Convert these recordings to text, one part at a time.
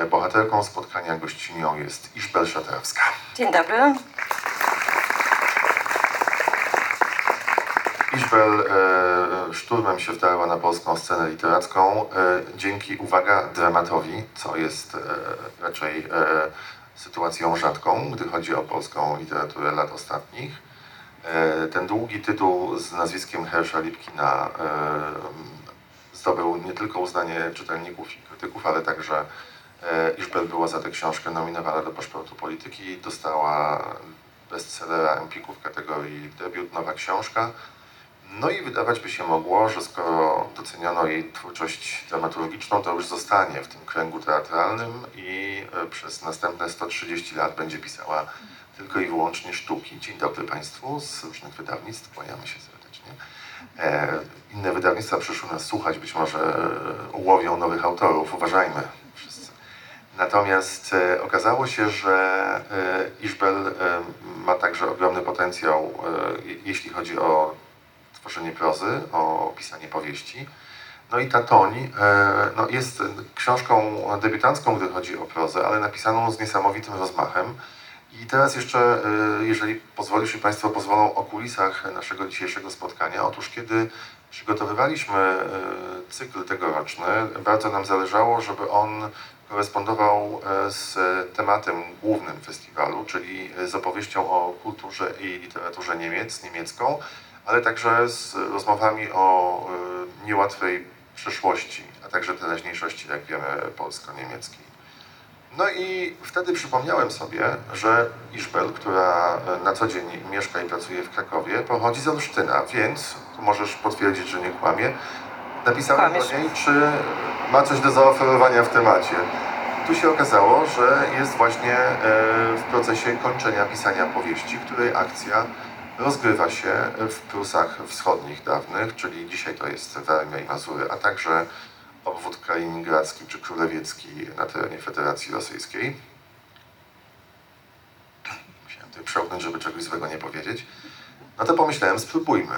E, Bohaterką spotkania gościnią jest Iżbel Szatarowska. Dzień dobry. Iżbel e, szturmem się wdarła na polską scenę literacką e, dzięki, uwaga, dramatowi, co jest e, raczej e, sytuacją rzadką, gdy chodzi o polską literaturę lat ostatnich. E, ten długi tytuł z nazwiskiem Hersza Lipkina zdobył nie tylko uznanie czytelników i krytyków, ale także e, Iżbel była za tę książkę nominowana do paszportu polityki, dostała bestsellera Empiku w kategorii debiut Nowa Książka. No i wydawać by się mogło, że skoro doceniono jej twórczość dramaturgiczną, to już zostanie w tym kręgu teatralnym i e, przez następne 130 lat będzie pisała tylko i wyłącznie sztuki. Dzień dobry Państwu z różnych wydawnictw, kłaniamy się serdecznie. E, inne wydawnictwa przyszły nas słuchać, być może e, ułowią nowych autorów, uważajmy. Natomiast e, okazało się, że e, Iżbel e, ma także ogromny potencjał, je- jeśli chodzi o tworzenie prozy, o pisanie powieści. No i ta Toń no jest książką debiutancką, gdy chodzi o prozę, ale napisaną z niesamowitym rozmachem. I teraz jeszcze, jeżeli pozwolisz i Państwo pozwolą, o kulisach naszego dzisiejszego spotkania. Otóż kiedy przygotowywaliśmy cykl tegoroczny, bardzo nam zależało, żeby on korespondował e, z tematem głównym festiwalu, czyli z opowieścią o kulturze i literaturze Niemiec, niemiecką, ale także z rozmowami o e, niełatwej przeszłości, a także teraźniejszości, jak wiemy, polsko-niemieckiej. No i wtedy przypomniałem sobie, że Iżbel, która e, na co dzień mieszka i pracuje w Krakowie, pochodzi z Olsztyna, więc możesz potwierdzić, że nie kłamie. Napisałem do niej, czy ma coś do zaoferowania w temacie. Tu się okazało, że jest właśnie e, w procesie kończenia pisania powieści, której akcja rozgrywa się w Prusach Wschodnich dawnych, czyli dzisiaj to jest Warmia i Mazury, a także obwód kaliningradzki czy królewiecki na terenie Federacji Rosyjskiej. Musiałem tutaj przełknąć, żeby czegoś złego nie powiedzieć. No to pomyślałem, spróbujmy.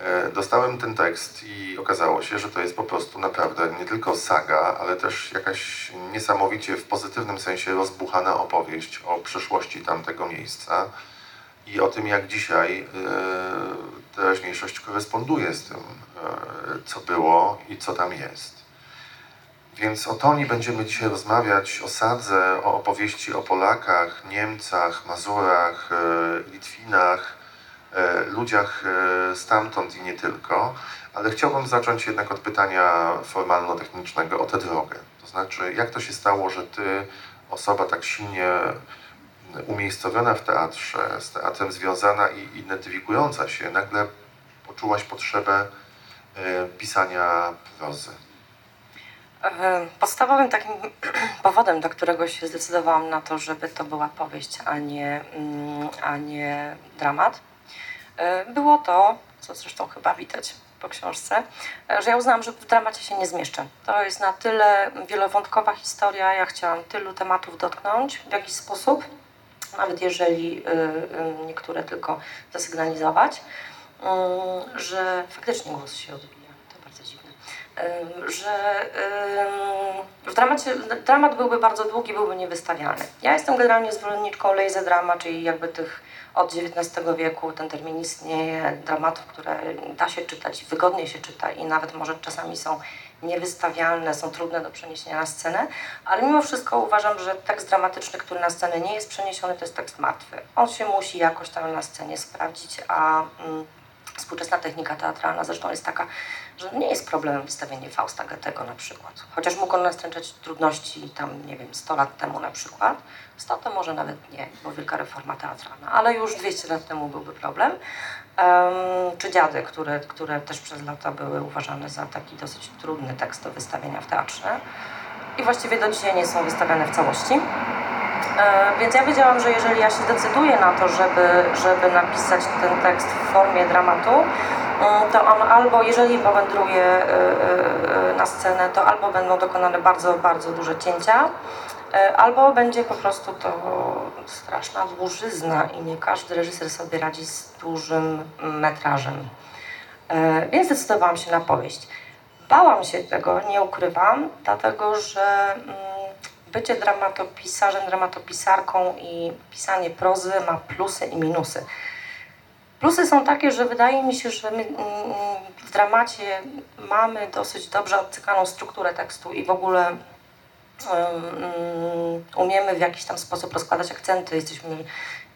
E, Dostałem ten tekst i okazało się, że to jest po prostu naprawdę nie tylko saga, ale też jakaś niesamowicie w pozytywnym sensie rozbuchana opowieść o przeszłości tamtego miejsca i o tym, jak dzisiaj e, teraźniejszość koresponduje z tym, e, co było i co tam jest. Więc o Toni będziemy dzisiaj rozmawiać, o sadze, o opowieści o Polakach, Niemcach, Mazurach, Litwinach, ludziach e, stamtąd i nie tylko. Ale chciałbym zacząć jednak od pytania formalno-technicznego o tę drogę. To znaczy, jak to się stało, że ty, osoba tak silnie umiejscowiona w teatrze, z teatrem związana i identyfikująca się, nagle poczułaś potrzebę e, pisania prozy. E, Podstawowym takim powodem, dla którego się zdecydowałam na to, żeby to była powieść, a nie, mm, a nie dramat, e, było to, co zresztą chyba widać po książce, e, że ja uznałam, że w dramacie się nie zmieszczę. To jest na tyle wielowątkowa historia, ja chciałam tylu tematów dotknąć w jakiś sposób, nawet jeżeli y, niektóre tylko zasygnalizować, y, że faktycznie głos się odbija. To bardzo dziwne. Że w dramacie, dramat byłby bardzo długi, byłby niewystawialny. Ja jestem generalnie zwolenniczką lazy drama, czyli jakby tych od XIX wieku ten termin istnieje, dramatów, które da się czytać, wygodnie się czyta i nawet może czasami są niewystawialne, są trudne do przeniesienia na scenę, ale mimo wszystko uważam, że tekst dramatyczny, który na scenę nie jest przeniesiony, to jest tekst martwy. On się musi jakoś tam na scenie sprawdzić, a mm, współczesna technika teatralna zresztą jest taka, że nie jest problemem wystawienie Fausta Goethego na przykład. Chociaż mógł on nastręczać trudności tam, nie wiem, 100 lat temu na przykład. 100 to może nawet nie, bo wielka reforma teatralna, ale już 200 lat temu byłby problem. Em, czy dziady, które, które też przez lata były uważane za taki dosyć trudny tekst do wystawienia w teatrze. I właściwie do dzisiaj nie są wystawiane w całości. E, Więc ja wiedziałam, że jeżeli ja się decyduję na to, żeby, żeby napisać ten tekst w formie dramatu, to on albo, jeżeli powędruje e, e, e, na scenę, to albo będą dokonane bardzo, bardzo duże cięcia, e, albo będzie po prostu to straszna dłużyzna i nie każdy reżyser sobie radzi z dużym metrażem. E, Więc zdecydowałam się na powieść. Bałam się tego, nie ukrywam, dlatego że mm, bycie dramatopisarzem, dramatopisarką i pisanie prozy ma plusy i minusy. Plusy są takie, że wydaje mi się, że my mm, w dramacie mamy dosyć dobrze odcykaną strukturę tekstu i w ogóle mm, umiemy w jakiś tam sposób rozkładać akcenty, jesteśmy,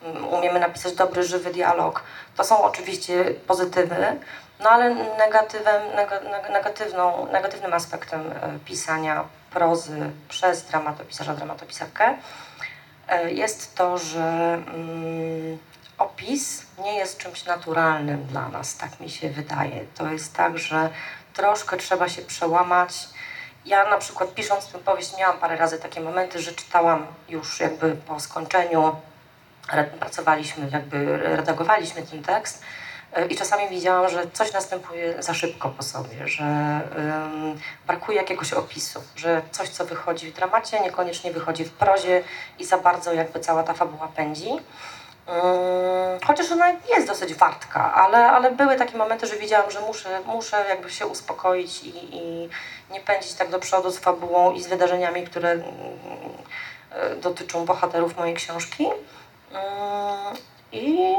mm, umiemy napisać dobry, żywy dialog. To są oczywiście pozytywy, no ale negatywem, nega, neg- negatywną, negatywnym aspektem e, pisania prozy przez dramatopisarza, dramatopisarkę e, jest to, że mm, opis nie jest czymś naturalnym dla nas, tak mi się wydaje. To jest tak, że troszkę trzeba się przełamać. Ja na przykład pisząc tę powieść miałam parę razy takie momenty, że czytałam już jakby po skończeniu, pracowaliśmy, jakby redagowaliśmy ten tekst y, i czasami widziałam, że coś następuje za szybko po sobie, że brakuje jakiegoś opisu, że coś, co wychodzi w dramacie, niekoniecznie wychodzi w prozie i za bardzo jakby cała ta fabuła pędzi. Ym, Chociaż ona jest dosyć wartka, ale, ale były takie momenty, że wiedziałam, że muszę, muszę jakby się uspokoić i, i nie pędzić tak do przodu z fabułą i z wydarzeniami, które mm, e, dotyczą bohaterów mojej książki. Ym, I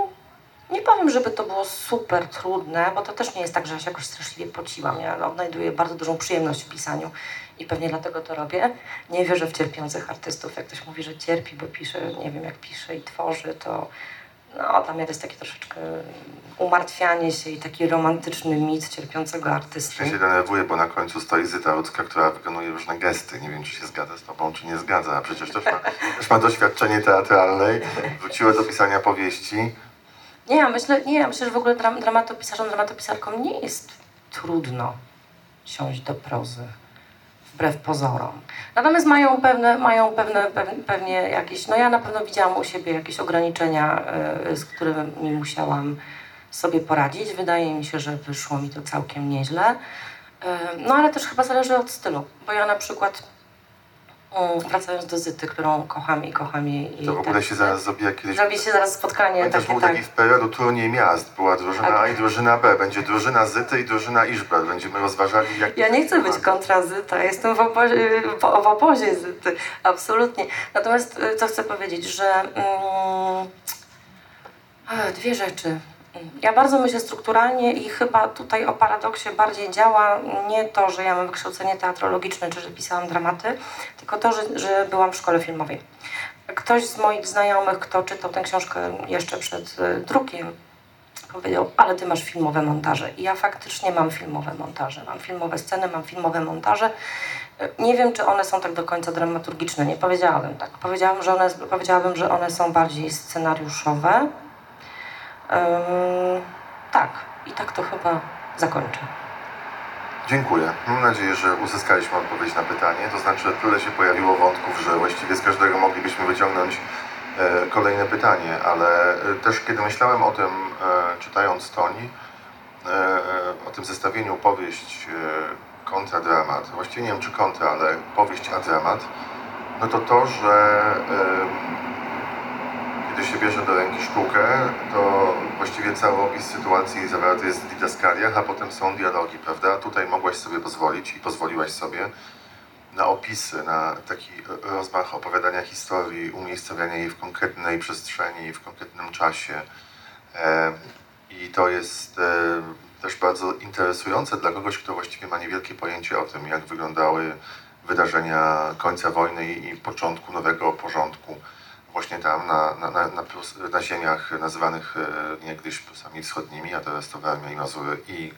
nie powiem, żeby to było super trudne, bo to też nie jest tak, że ja się jakoś straszliwie pociłam. Ja odnajduję bardzo dużą przyjemność w pisaniu i pewnie dlatego to robię. Nie wierzę w cierpiących artystów. Jak ktoś mówi, że cierpi, bo pisze, nie wiem, jak pisze i tworzy, to no, dla mnie to jest takie troszeczkę umartwianie się i taki romantyczny mit cierpiącego artysty. Ja się denerwuję, bo na końcu stoi Zyta Rudzka, która wykonuje różne gesty. Nie wiem, czy się zgadza z tobą, czy nie zgadza. A przecież też ma, też ma doświadczenie teatralne. Wróciła do pisania powieści. Nie, ja myślę, nie, ja myślę, że w ogóle dram, dramatopisarzom, dramatopisarkom nie jest trudno siąść do prozy, wbrew pozorom. Natomiast mają pewne, mają pewne, pew- pewnie jakieś, no ja na pewno widziałam u siebie jakieś ograniczenia, y, z którymi musiałam sobie poradzić. Wydaje mi się, że wyszło mi to całkiem nieźle. Y, No ale też chyba zależy od stylu, bo ja na przykład wracając do Zyty, którą kocham i kocham jej. i To w ogóle się teksty, zaraz zrobi jak kiedyś. Zrobi się zaraz spotkanie Pamiętasz, takie, był tak. taki w PRL-u turniej miast. Była drużyna Tak. A i drużyna B. Będzie drużyna Zyty i drużyna Iżbel. Będziemy rozważali, jak... Ja nie chcę być kontra Zyta, jestem w obozie, w, obozie Zyty, absolutnie. Natomiast y, co chcę powiedzieć, że mm, dwie rzeczy. Ja bardzo myślę strukturalnie i chyba tutaj o paradoksie bardziej działa nie to, że ja mam wykształcenie teatrologiczne, czy że pisałam dramaty, tylko to, że, że byłam w szkole filmowej. Ktoś z moich znajomych, kto czytał tę książkę jeszcze przed y, drukiem, powiedział, ale ty masz filmowe montaże. I ja faktycznie mam filmowe montaże. Mam filmowe sceny, mam filmowe montaże. E, Nie wiem, czy one są tak do końca dramaturgiczne. Nie powiedziałabym tak. Powiedziałabym, że one, powiedziałabym, że one są bardziej scenariuszowe. Tak. I tak to chyba zakończę. Dziękuję. Mam nadzieję, że uzyskaliśmy odpowiedź na pytanie. To znaczy, tyle się pojawiło wątków, że właściwie z każdego moglibyśmy wyciągnąć e, kolejne pytanie, ale e, też kiedy myślałem o tym, e, czytając Toni, o tym zestawieniu powieść kontra dramat, właściwie nie wiem czy kontra, ale powieść a dramat, no to to, że kiedy się bierze do ręki sztukę, to właściwie cały opis sytuacji zawarty jest w didaskaliach, a potem są dialogi, prawda? Tutaj mogłaś sobie pozwolić i pozwoliłaś sobie na opisy, na taki rozmach opowiadania historii, umiejscowiania jej w konkretnej przestrzeni, w konkretnym czasie. E, I to jest e, też bardzo interesujące dla kogoś, kto właściwie ma niewielkie pojęcie o tym, jak wyglądały wydarzenia końca wojny i początku nowego porządku właśnie tam na, na, na, na, Prus, na ziemiach nazywanych e, niegdyś Prusami Wschodnimi, a teraz to Warmia i Mazury i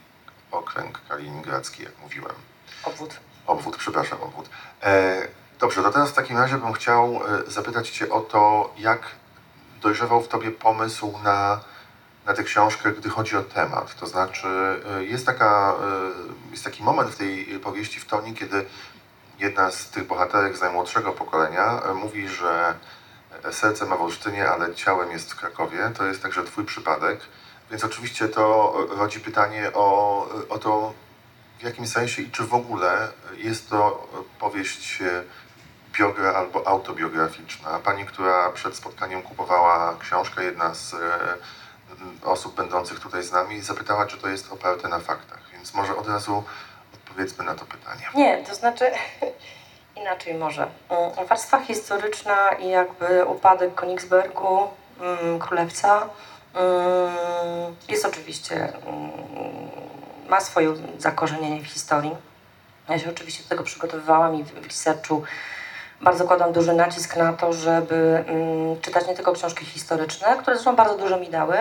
okręg kaliningradzki, jak mówiłem. Obwód. Obwód, przepraszam, obwód. E, dobrze, to teraz w takim razie bym chciał e, zapytać Cię o to, jak dojrzewał w Tobie pomysł na, na tę książkę, gdy chodzi o temat. To znaczy, e, jest, taka, jest taki moment w tej powieści w Toni, kiedy jedna z tych bohaterek z najmłodszego pokolenia mówi, że serce ma w Olsztynie, ale ciałem jest w Krakowie. To jest także Twój przypadek. Więc oczywiście to rodzi pytanie o, o to, w jakim sensie i czy w ogóle jest to powieść e, biogra albo autobiograficzna. Pani, która przed spotkaniem kupowała książkę, jedna z e, osób będących tutaj z nami, zapytała, czy to jest oparte na faktach. Więc może od razu odpowiedzmy na to pytanie. Nie, to znaczy Inaczej może. Mm, Warstwa historyczna i jakby upadek Königsbergu, mm, Królewca, mm, jest oczywiście, ma swoje zakorzenienie w historii. Ja się oczywiście do tego przygotowywałam i w researchu bardzo kładam duży nacisk na to, żeby czytać nie tylko książki historyczne, które zresztą bardzo dużo mi dały,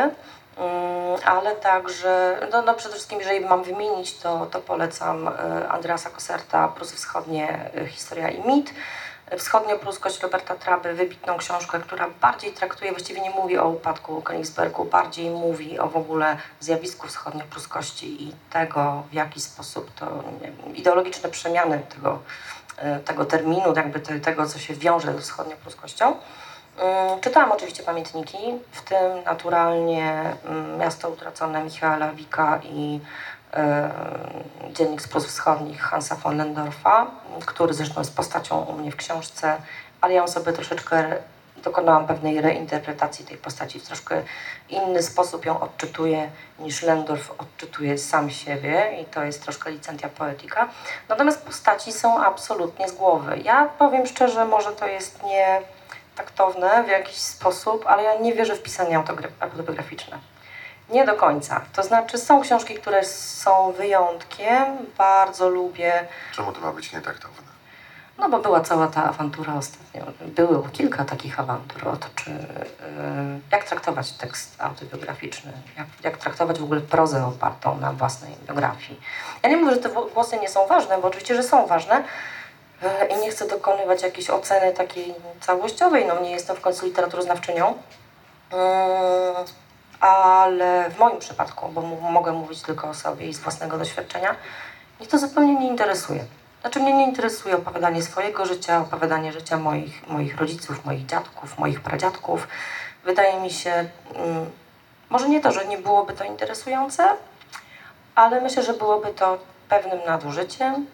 ale także, no, no przede wszystkim, jeżeli mam wymienić, to, to polecam e, Andreasa Koserta, Prusy Wschodnie, e, Historia i mit. Wschodnio-pruskość Roberta Traby, wybitną książkę, która bardziej traktuje, właściwie nie mówi o upadku Königsbergu, bardziej mówi o w ogóle zjawisku wschodnio-pruskości i tego, w jaki sposób to wiem, ideologiczne przemiany tego, e, tego terminu, jakby te, tego, co się wiąże ze wschodnio-pruskością. Mm, Czytałam oczywiście pamiętniki, w tym naturalnie mm, Miasto Utracone Michaela Wika i Dziennik z Wschodnich Hansa von Lendorfa, który zresztą jest postacią u mnie w książce, ale ja sobie troszeczkę dokonałam pewnej reinterpretacji tej postaci, w troszkę inny sposób ją odczytuję niż Lendorf odczytuje sam siebie i to jest troszkę licentia poetyka. Natomiast postaci są absolutnie z głowy. Ja powiem szczerze, może to jest nie taktowne w jakiś sposób, ale ja nie wierzę w pisanie autobiograficzne. Nie do końca. To znaczy są książki, które są wyjątkiem, bardzo lubię, Czemu to ma być nietaktowne? no bo była cała ta awantura ostatnio. Było kilka takich awantur o to, czy, yy, jak traktować tekst autobiograficzny, jak, jak traktować w ogóle prozę opartą na własnej biografii. Ja nie mówię, że te głosy nie są ważne, bo oczywiście, że są ważne i nie chcę dokonywać jakiejś oceny takiej całościowej, no nie jestem w końcu literaturoznawczynią. Yy, ale w moim przypadku, bo mogę mówić tylko o sobie i z własnego doświadczenia, mnie to zupełnie nie interesuje. Znaczy mnie nie interesuje opowiadanie swojego życia, opowiadanie życia moich, moich rodziców, moich dziadków, moich pradziadków. Wydaje mi się, mm, może nie to, że nie byłoby to interesujące, ale myślę, że byłoby to pewnym nadużyciem.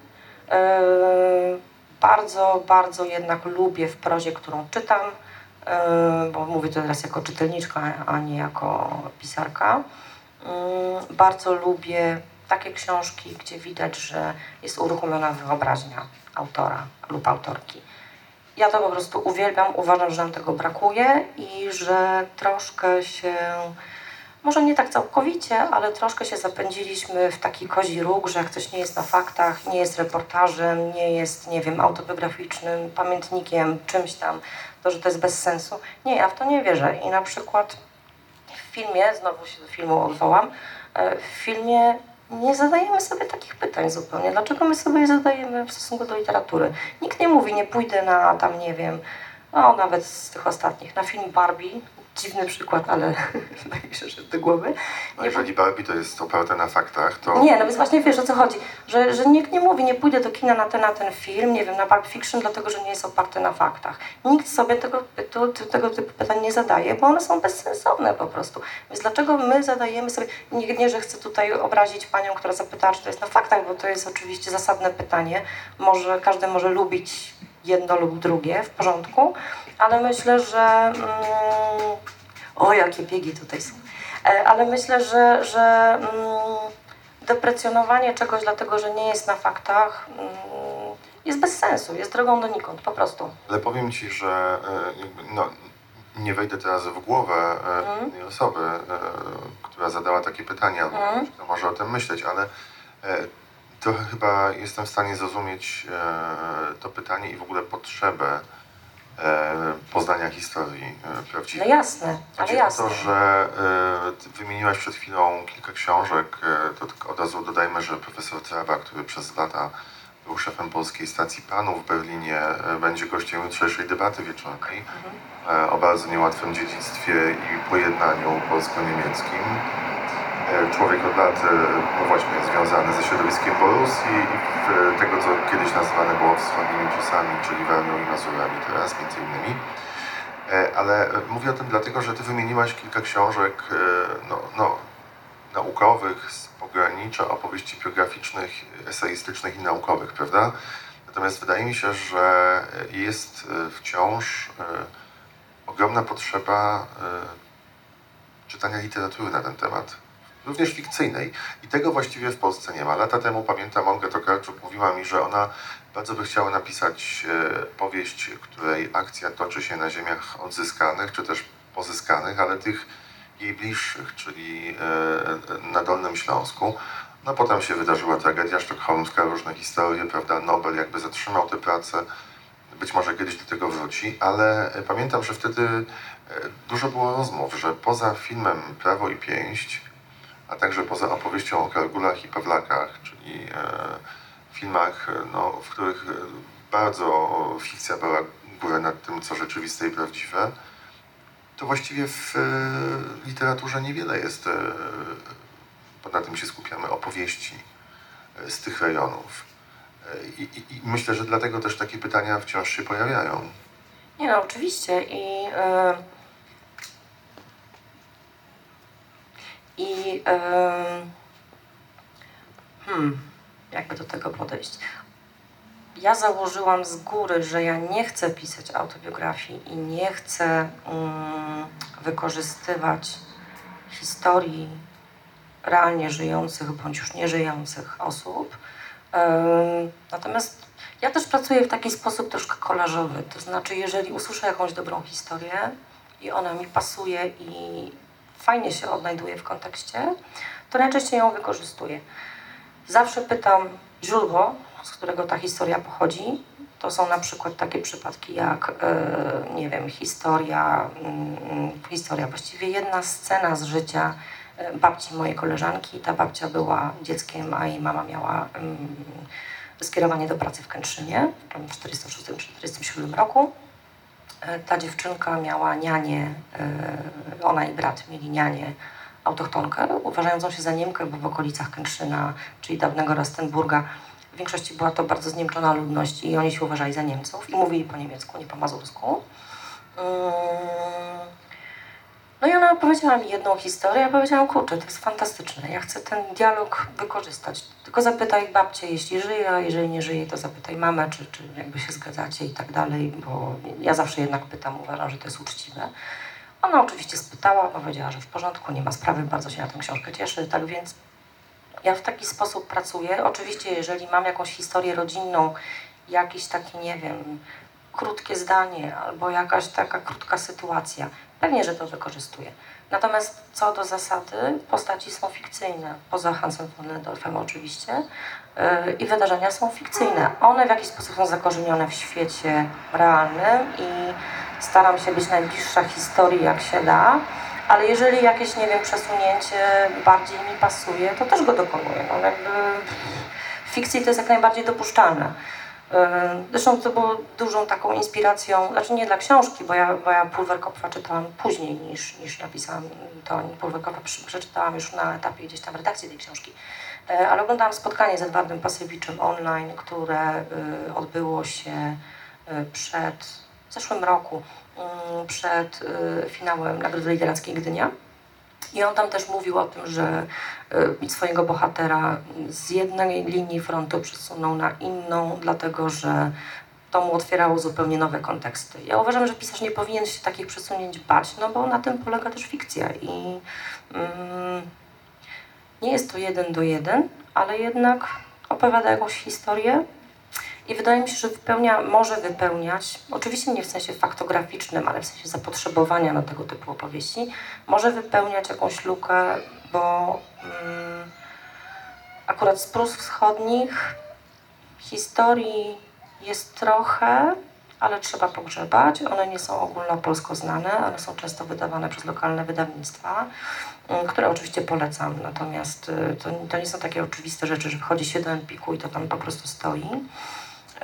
Yy, bardzo, bardzo jednak lubię w prozie, którą czytam, yy, bo mówię to teraz jako czytelniczka, a nie jako pisarka. Yy, bardzo lubię takie książki, gdzie widać, że jest uruchomiona wyobraźnia autora lub autorki. Ja to po prostu uwielbiam, uważam, że nam tego brakuje i że troszkę się, może nie tak całkowicie, ale troszkę się zapędziliśmy w taki kozi róg, że jak coś nie jest na faktach, nie jest reportażem, nie jest, nie wiem, autobiograficznym pamiętnikiem, czymś tam, to że to jest bez sensu. Nie, ja w to nie wierzę. I na przykład w filmie, znowu się do filmu odwołam, e, w filmie nie zadajemy sobie takich pytań zupełnie. Dlaczego my sobie je zadajemy w stosunku do literatury? Nikt nie mówi, nie pójdę na tam, nie wiem, no nawet z tych ostatnich, na film Barbie. Dziwny przykład, ale mi się, że do głowy. No jeżeli Barbie to jest oparte na faktach, to Nie, no więc właśnie wiesz o co chodzi, że, że nikt nie mówi, nie pójdę do kina na ten, na ten film, nie wiem, na Pulp Fiction, dlatego że nie jest oparty na faktach. Nikt sobie tego, to, tego typu pytań nie zadaje, bo one są bezsensowne po prostu. Więc dlaczego my zadajemy sobie, nie, nie że chcę tutaj obrazić panią, która zapytała, czy to jest na faktach, bo to jest oczywiście zasadne pytanie. Może każdy może lubić jedno lub drugie, w porządku, ale myślę, że... Mm, o, jakie biegi tutaj są. E, Ale myślę, że, że mm, deprecjonowanie czegoś dlatego, że nie jest na faktach, mm, jest bez sensu, jest drogą donikąd, po prostu. Ale powiem Ci, że e, no, nie wejdę teraz w głowę jednej osoby, która zadała takie pytania, kto może o tym myśleć, ale trochę chyba jestem w stanie zrozumieć e, to pytanie i w ogóle potrzebę e, poznania historii e, No prawdziwej. jasne, ale jasne. to, że e, wymieniłaś przed chwilą kilka książek, e, to tylko od razu dodajmy, że profesor Trawa, który przez lata był szefem polskiej stacji Panów w Berlinie, e, będzie gościem jutrzejszej debaty wieczornej Mhm. e, o bardzo niełatwym dziedzictwie i pojednaniu polsko-niemieckim. E, Człowiek od lat, e, no właśnie, związany ze środowiskiem Borusji i tego, co kiedyś nazywane było wschodnimi Prusami, czyli Warmią i Mazurami teraz między innymi. E, Ale mówię o tym dlatego, że ty wymieniłaś kilka książek no, no, naukowych z pogranicza opowieści biograficznych, eseistycznych i naukowych, prawda? Natomiast wydaje mi się, że jest wciąż ogromna potrzeba czytania literatury na ten temat, również fikcyjnej. I tego właściwie w Polsce nie ma. Lata temu pamiętam, Olga Tokarczuk mówiła mi, że ona bardzo by chciały napisać e, powieść, której akcja toczy się na ziemiach odzyskanych, czy też pozyskanych, ale tych jej bliższych, czyli e, na Dolnym Śląsku. No potem się wydarzyła tragedia sztokholmska, różne historie, prawda? Nobel jakby zatrzymał tę pracę. Być może kiedyś do tego wróci, ale e, pamiętam, że wtedy dużo było rozmów, że poza filmem Prawo i Pięść, a także poza opowieścią o Kargulach i Pawlakach, czyli e, filmach, e, no, w których e, bardzo fikcja brała górę nad tym, co rzeczywiste i prawdziwe, to właściwie w literaturze niewiele jest, na tym się skupiamy, opowieści z tych rejonów. I, i, I myślę, że dlatego też takie pytania wciąż się pojawiają. Nie no, oczywiście i e, i hmm, jakby do tego podejść. Ja założyłam z góry, że ja nie chcę pisać autobiografii i nie chcę mm, wykorzystywać historii realnie żyjących bądź już nieżyjących osób. Natomiast ja też pracuję w taki sposób troszkę kolażowy. To znaczy, jeżeli usłyszę jakąś dobrą historię i ona mi pasuje i fajnie się odnajduje w kontekście, to najczęściej ją wykorzystuję. Zawsze pytam źródło, z którego ta historia pochodzi. To są na przykład takie przypadki jak, e, nie wiem, historia, mm, historia, właściwie jedna scena z życia e, babci mojej koleżanki. Ta babcia była dzieckiem, a jej mama miała mm, skierowanie do pracy w Kętrzynie w 1946 czy 1947 roku. E, Ta dziewczynka miała nianię, e, ona i brat mieli nianię autochtonkę, uważającą się za Niemkę, bo w okolicach Kętrzyna, czyli dawnego Rastenburga, w większości była to bardzo zniemczona ludność i oni się uważali za Niemców i mówili po niemiecku, nie po mazursku. No i ona opowiedziała mi jedną historię, ja powiedziałam, kurczę, to jest fantastyczne, ja chcę ten dialog wykorzystać. Tylko zapytaj babcię, jeśli żyje, a jeżeli nie żyje, to zapytaj mamę, czy, czy jakby się zgadzacie i tak dalej, bo ja zawsze jednak pytam, uważam, że to jest uczciwe. Ona oczywiście spytała, powiedziała, że w porządku, nie ma sprawy, bardzo się na tę książkę cieszy, tak więc ja w taki sposób pracuję. Oczywiście, jeżeli mam jakąś historię rodzinną, jakieś takie, nie wiem, krótkie zdanie albo jakaś taka krótka sytuacja, pewnie, że to wykorzystuję. Natomiast co do zasady, postaci są fikcyjne, poza Hansem von Lendorfem oczywiście, yy, i wydarzenia są fikcyjne. One w jakiś sposób są zakorzenione w świecie realnym i staram się być najbliższa historii jak się da, ale jeżeli jakieś, nie wiem, przesunięcie bardziej mi pasuje, to też go dokonuję. No, jakby fikcji to jest jak najbardziej dopuszczalne. Zresztą to było dużą taką inspiracją, znaczy nie dla książki, bo ja, bo ja Pulwerkopfa czytałam później niż, niż napisałam to. Pulwerkopfa przeczytałam już na etapie gdzieś tam redakcji tej książki. Yy, Ale oglądałam spotkanie z Edwardem Pasiewiczem online, które yy, odbyło się yy, przed, w zeszłym roku, przed yy, finałem Nagrody Literackiej Gdynia. I on tam też mówił o tym, że y, swojego bohatera z jednej linii frontu przesunął na inną, dlatego że to mu otwierało zupełnie nowe konteksty. Ja uważam, że pisarz nie powinien się takich przesunięć bać, no bo na tym polega też fikcja i mm, nie jest to jeden do jeden, ale jednak opowiada jakąś historię i wydaje mi się, że wypełnia, może wypełniać, oczywiście nie w sensie faktograficznym, ale w sensie zapotrzebowania na tego typu opowieści, może wypełniać jakąś lukę, bo mm, akurat z Prus Wschodnich historii jest trochę, ale trzeba pogrzebać. One nie są ogólnopolsko znane, one są często wydawane przez lokalne wydawnictwa, mm, które oczywiście polecam, natomiast y, to, to nie są takie oczywiste rzeczy, że wchodzi się do Empiku i to tam po prostu stoi.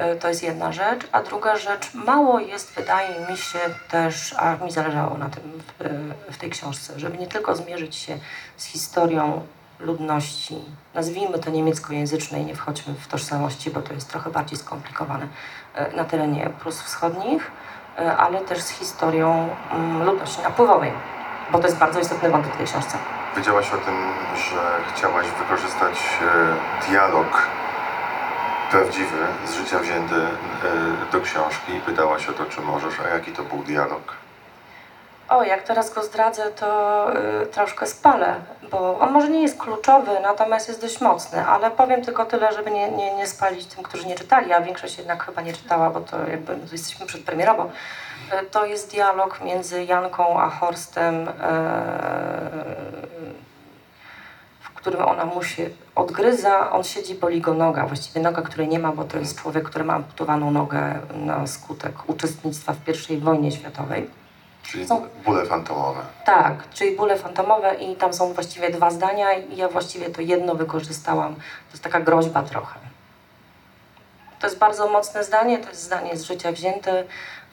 Y, To jest jedna rzecz. A druga rzecz, mało jest, wydaje mi się też, a mi zależało na tym w, y, w tej książce, żeby nie tylko zmierzyć się z historią ludności, nazwijmy to niemieckojęzycznej, nie wchodźmy w tożsamości, bo to jest trochę bardziej skomplikowane, y, na terenie Prus Wschodnich, ale też z historią mm, ludności napływowej, bo to jest bardzo istotny wątek w tej książce. Wiedziałaś o tym, że chciałaś wykorzystać e, dialog prawdziwy z życia wzięty e, do książki i pytałaś o to, czy możesz, a jaki to był dialog? O, jak teraz go zdradzę, to y, troszkę spalę, bo on może nie jest kluczowy, natomiast jest dość mocny, ale powiem tylko tyle, żeby nie, nie, nie spalić tym, którzy nie czytali, a większość jednak chyba nie czytała, bo to jakby no, jesteśmy przedpremierowo. Y, to jest dialog między Janką a Horstem, w którym ona mu się odgryza, on siedzi, boli go noga, właściwie noga, której nie ma, bo to jest człowiek, który ma amputowaną nogę na skutek uczestnictwa w I wojnie światowej. Czyli Są- bóle fantomowe. Tak, czyli bóle fantomowe i tam są właściwie dwa zdania i ja właściwie to jedno wykorzystałam. To jest taka groźba trochę. To jest bardzo mocne zdanie, to jest zdanie z życia wzięte.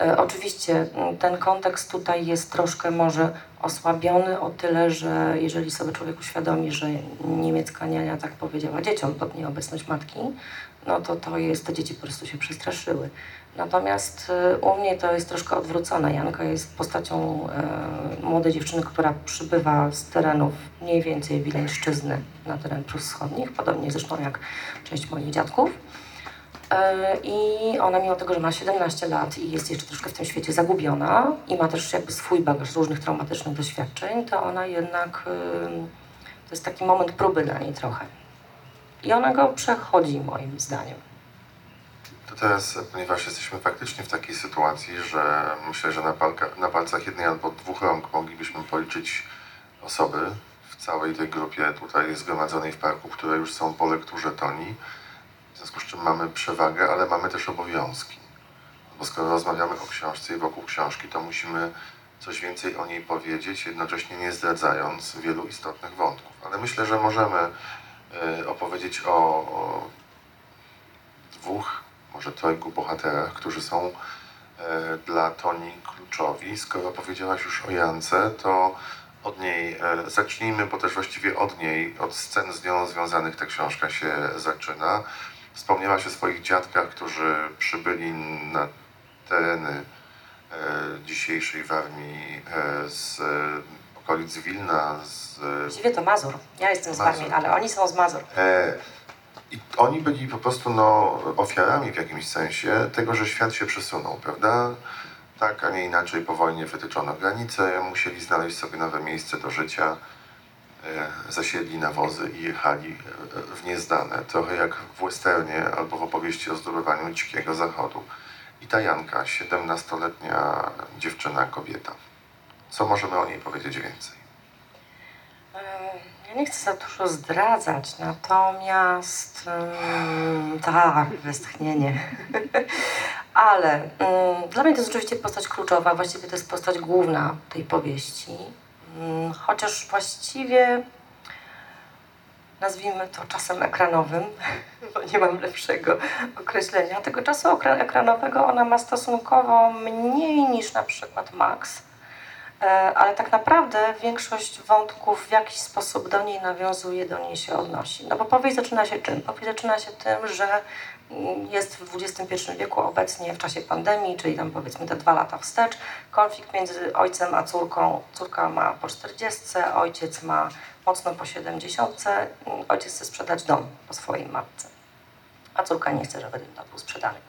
E, oczywiście m, ten kontekst tutaj jest troszkę może osłabiony o tyle, że jeżeli sobie człowiek uświadomi, że niemiecka niania tak powiedziała dzieciom pod nieobecność matki, no to to jest, te dzieci po prostu się przestraszyły. Natomiast y, u mnie to jest troszkę odwrócone. Janka jest postacią e, młodej dziewczyny, która przybywa z terenów mniej więcej Wileńszczyzny na teren Prus Wschodnich, podobnie zresztą jak część moich dziadków. E, I ona mimo tego, że ma 17 lat i jest jeszcze troszkę w tym świecie zagubiona i ma też jakby swój bagaż różnych traumatycznych doświadczeń, to ona jednak, y, to jest taki moment próby dla niej trochę. I ona go przechodzi moim zdaniem. To teraz, ponieważ jesteśmy faktycznie w takiej sytuacji, że myślę, że na, palka, na palcach jednej albo dwóch rąk moglibyśmy policzyć osoby w całej tej grupie tutaj zgromadzonej w parku, które już są po lekturze Toni. Związku z czym mamy przewagę, ale mamy też obowiązki. Bo skoro rozmawiamy o książce i wokół książki, to musimy coś więcej o niej powiedzieć, jednocześnie nie zdradzając wielu istotnych wątków. Ale myślę, że możemy y, opowiedzieć o, o dwóch, może trojgu bohaterach, którzy są e, dla Toni kluczowi. Skoro powiedziałaś już o Jance, to od niej e, zacznijmy, bo też właściwie od niej, od scen z nią związanych ta książka się zaczyna. Wspomniałaś o swoich dziadkach, którzy przybyli na tereny e, dzisiejszej Warmii e, z e, okolic Wilna, z Właściwie to Mazur. Ja jestem z Mazur. Warmii, ale oni są z Mazur. E, I oni byli po prostu no, ofiarami w jakimś sensie tego, że świat się przesunął, prawda? Tak, a nie inaczej po wojnie wytyczono granice, musieli znaleźć sobie nowe miejsce do życia, zasiedli na wozy i jechali e, w nieznane, trochę jak w westernie albo w opowieści o zdobywaniu Dzikiego Zachodu. I ta Janka, 17-letnia dziewczyna, kobieta. Co możemy o niej powiedzieć więcej? E, Ja nie chcę za dużo zdradzać, natomiast mm, tak, westchnienie. Ale mm, dla mnie to jest oczywiście postać kluczowa, właściwie to jest postać główna tej powieści. Mm, chociaż właściwie nazwijmy to czasem ekranowym, bo nie mam lepszego określenia. Tego czasu ekranowego ona ma stosunkowo mniej niż na przykład Max. E, ale tak naprawdę większość wątków w jakiś sposób do niej nawiązuje, do niej się odnosi. No bo powieść zaczyna się czym? Powieść zaczyna się tym, że jest w XXI wieku obecnie w czasie pandemii, czyli tam powiedzmy te dwa lata wstecz, konflikt między ojcem a córką. Córka ma po 40, ojciec ma mocno po 70, mm, ojciec chce sprzedać dom po swojej matce, a córka nie chce, żeby ten dom był sprzedany.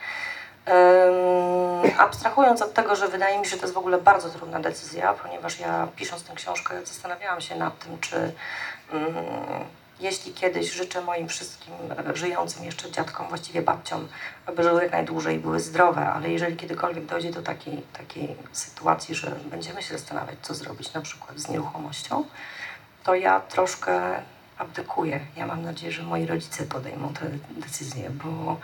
Abstrahując od tego, że wydaje mi się, że to jest w ogóle bardzo trudna decyzja, ponieważ ja pisząc tę książkę zastanawiałam się nad tym, czy jeśli kiedyś życzę moim wszystkim żyjącym jeszcze dziadkom, właściwie babciom, aby żyły jak najdłużej i były zdrowe, ale jeżeli kiedykolwiek dojdzie do takiej, takiej sytuacji, że będziemy się zastanawiać, co zrobić na przykład z nieruchomością, to ja troszkę abdykuję. Ja mam nadzieję, że moi rodzice podejmą tę decyzję, bo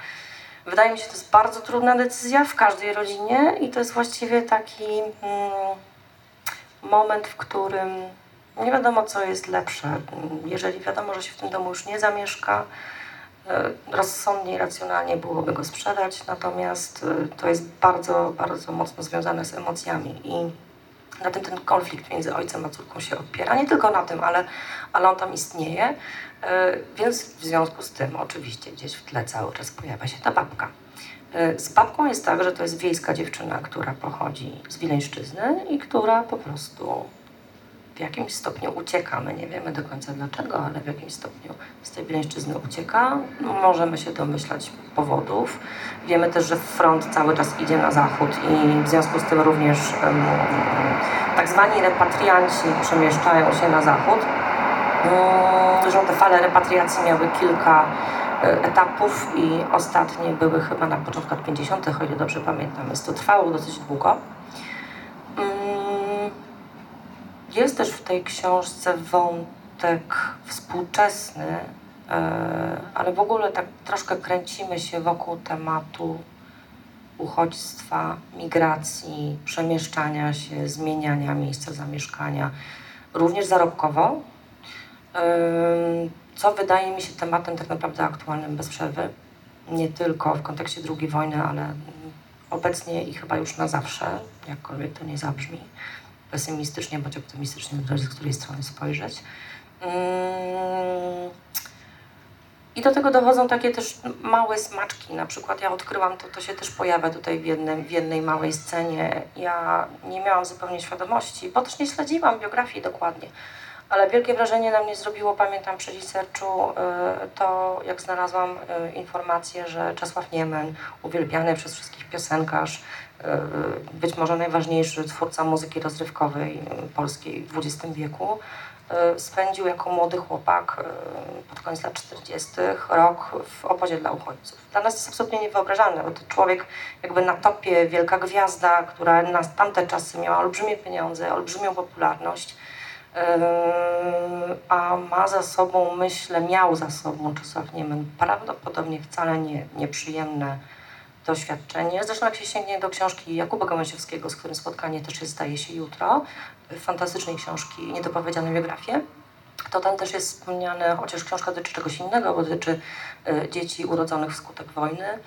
Wydaje mi się, to jest bardzo trudna decyzja w każdej rodzinie i to jest właściwie taki mm, moment, w którym nie wiadomo, co jest lepsze. Jeżeli wiadomo, że się w tym domu już nie zamieszka, e, rozsądnie i racjonalnie byłoby go sprzedać, natomiast e, to jest bardzo, bardzo mocno związane z emocjami i na tym ten konflikt między ojcem a córką się opiera. Nie tylko na tym, ale, ale on tam istnieje. E, Więc w związku z tym oczywiście gdzieś w tle cały czas pojawia się ta babka. Z babką jest tak, że to jest wiejska dziewczyna, która pochodzi z Wileńszczyzny i która po prostu jakimś stopniu ucieka. My nie wiemy do końca dlaczego, ale w jakimś stopniu z tej Wileńszczyzny ucieka. No, możemy się domyślać powodów. Wiemy też, że front cały czas idzie na zachód i w związku z tym również em, tak zwani repatrianci przemieszczają się na zachód. Mm, Zresztą te fale repatriacji miały kilka e, etapów i ostatnie były chyba na początku lat 50., o ile dobrze pamiętam, więc to trwało dosyć długo. Mm, Jest też w tej książce wątek współczesny, e, ale w ogóle tak troszkę kręcimy się wokół tematu uchodźstwa, migracji, przemieszczania się, zmieniania miejsca zamieszkania, również zarobkowo, Ym, co wydaje mi się tematem tak naprawdę aktualnym bez przerwy. Nie tylko w kontekście II wojny, ale obecnie i chyba już na zawsze, jakkolwiek to nie zabrzmi, pesymistycznie bądź optymistycznie, zależy z której strony spojrzeć. Ym, I do tego dochodzą takie też małe smaczki. Na przykład ja odkryłam, to, to się też pojawia tutaj w, jednym, w jednej małej scenie. Ja nie miałam zupełnie świadomości, bo też nie śledziłam biografii dokładnie. Ale wielkie wrażenie na mnie zrobiło, pamiętam przy researchu, y, to jak znalazłam y, informację, że Czesław Niemen, uwielbiany przez wszystkich piosenkarz, być może najważniejszy twórca muzyki rozrywkowej y, polskiej w XX wieku, y, spędził jako młody chłopak y, pod koniec lat 40. rok w obozie dla uchodźców. Dla nas jest absolutnie niewyobrażalne, bo to człowiek jakby na topie, wielka gwiazda, która na tamte czasy miała olbrzymie pieniądze, olbrzymią popularność. A ma za sobą, myślę, miał za sobą Czesław Niemen prawdopodobnie wcale nie, nieprzyjemne doświadczenie. Zresztą jak się sięgnie do książki Jakuba Gomesiowskiego, z którym spotkanie też jest, staje się jutro, fantastycznej książki Niedopowiedziane biografie, to tam też jest wspomniane, chociaż książka dotyczy czegoś innego, bo dotyczy y, dzieci urodzonych wskutek wojny,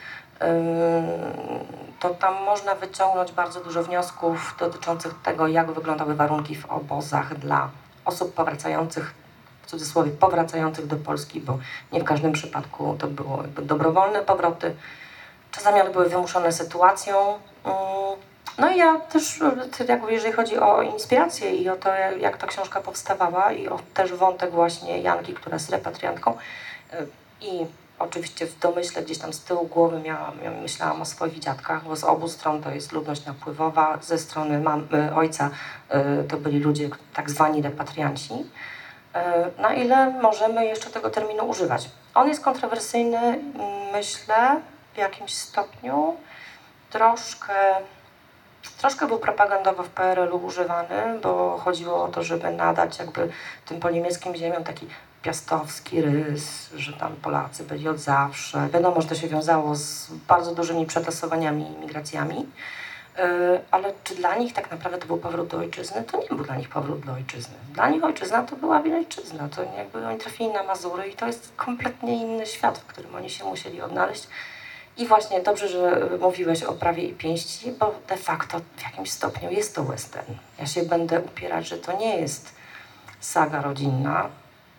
to tam można wyciągnąć bardzo dużo wniosków dotyczących tego, jak wyglądały warunki w obozach dla osób powracających, w cudzysłowie powracających do Polski, bo nie w każdym przypadku to jakby dobrowolne powroty. Czasami były wymuszone sytuacją. Ym, No i ja też, jakby jeżeli chodzi o inspirację i o to, jak ta książka powstawała i o też wątek właśnie Janki, która jest repatriantką y, i Oczywiście w domyśle gdzieś tam z tyłu głowy miałam, myślałam o swoich dziadkach, bo z obu stron to jest ludność napływowa, ze strony mam, y, ojca y, to byli ludzie tak zwani repatrianci. Na ile możemy jeszcze tego terminu używać? On jest kontrowersyjny, mm, myślę, w jakimś stopniu. Troszkę, troszkę był propagandowo w PRL-u używany, bo chodziło o to, żeby nadać jakby tym poniemieckim ziemiom taki piastowski rys, że tam Polacy byli od zawsze. Wiadomo, że to się wiązało z bardzo dużymi przetasowaniami i migracjami, Yy, ale czy dla nich tak naprawdę to był powrót do ojczyzny? To nie był dla nich powrót do ojczyzny. Dla nich ojczyzna to była wielojczyzna. To jakby oni trafili na Mazury i to jest kompletnie inny świat, w którym oni się musieli odnaleźć. I właśnie dobrze, że mówiłeś o prawie i pięści, bo de facto w jakimś stopniu jest to western. Ja się będę upierać, że to nie jest saga rodzinna,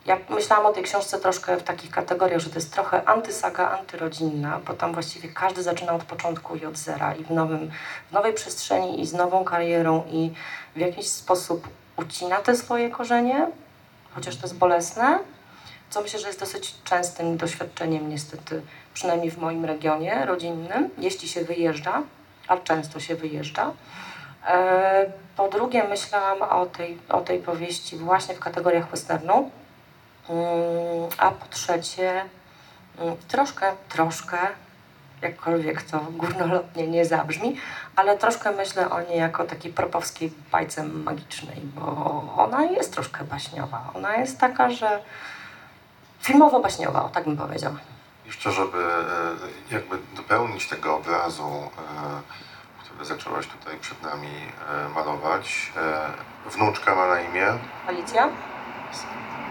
ja myślałam o tej książce troszkę w takich kategoriach, że to jest trochę antysaga, antyrodzinna, bo tam właściwie każdy zaczyna od początku i od zera i w, nowym, w nowej przestrzeni i z nową karierą i w jakiś sposób ucina te swoje korzenie, chociaż to jest bolesne, co myślę, że jest dosyć częstym doświadczeniem niestety, przynajmniej w moim regionie rodzinnym, jeśli się wyjeżdża, a często się wyjeżdża. E, Po drugie myślałam o tej, o tej powieści właśnie w kategoriach westernu, Mm, A po trzecie, mm, troszkę, troszkę, jakkolwiek to górnolotnie nie zabrzmi, ale troszkę myślę o niej jako takiej propowskiej bajce magicznej, bo ona jest troszkę baśniowa. Ona jest taka, że filmowo-baśniowa, o tak bym powiedziała. Jeszcze, żeby e, jakby dopełnić tego obrazu, e, który zaczęłaś tutaj przed nami e, malować, wnuczka ma na imię, Alicja?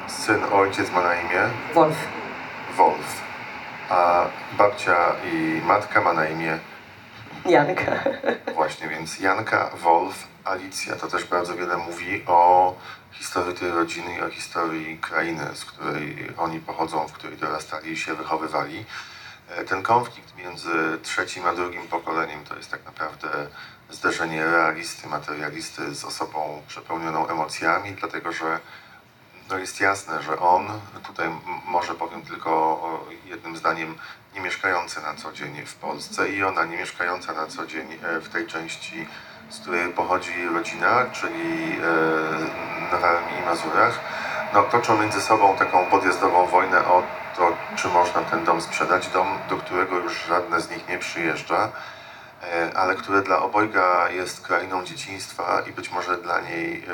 syn, ojciec ma na imię Wolf. Wolf, a babcia i matka ma na imię Janka. Właśnie, więc Janka, Wolf, Alicja to też bardzo wiele mówi o historii tej rodziny o historii krainy, z której oni pochodzą, w której dorastali i się wychowywali. E, Ten konflikt między trzecim a drugim pokoleniem to jest tak naprawdę zderzenie realisty, materialisty z osobą przepełnioną emocjami, dlatego że no jest jasne, że on, tutaj może powiem tylko jednym zdaniem, nie mieszkający na co dzień w Polsce i ona nie mieszkająca na co dzień e, w tej części, z której pochodzi rodzina, czyli e, na Warmii i Mazurach, no, toczą między sobą taką podjazdową wojnę o to, czy można ten dom sprzedać, dom, do którego już żadne z nich nie przyjeżdża, e, ale które dla obojga jest krainą dzieciństwa i być może dla niej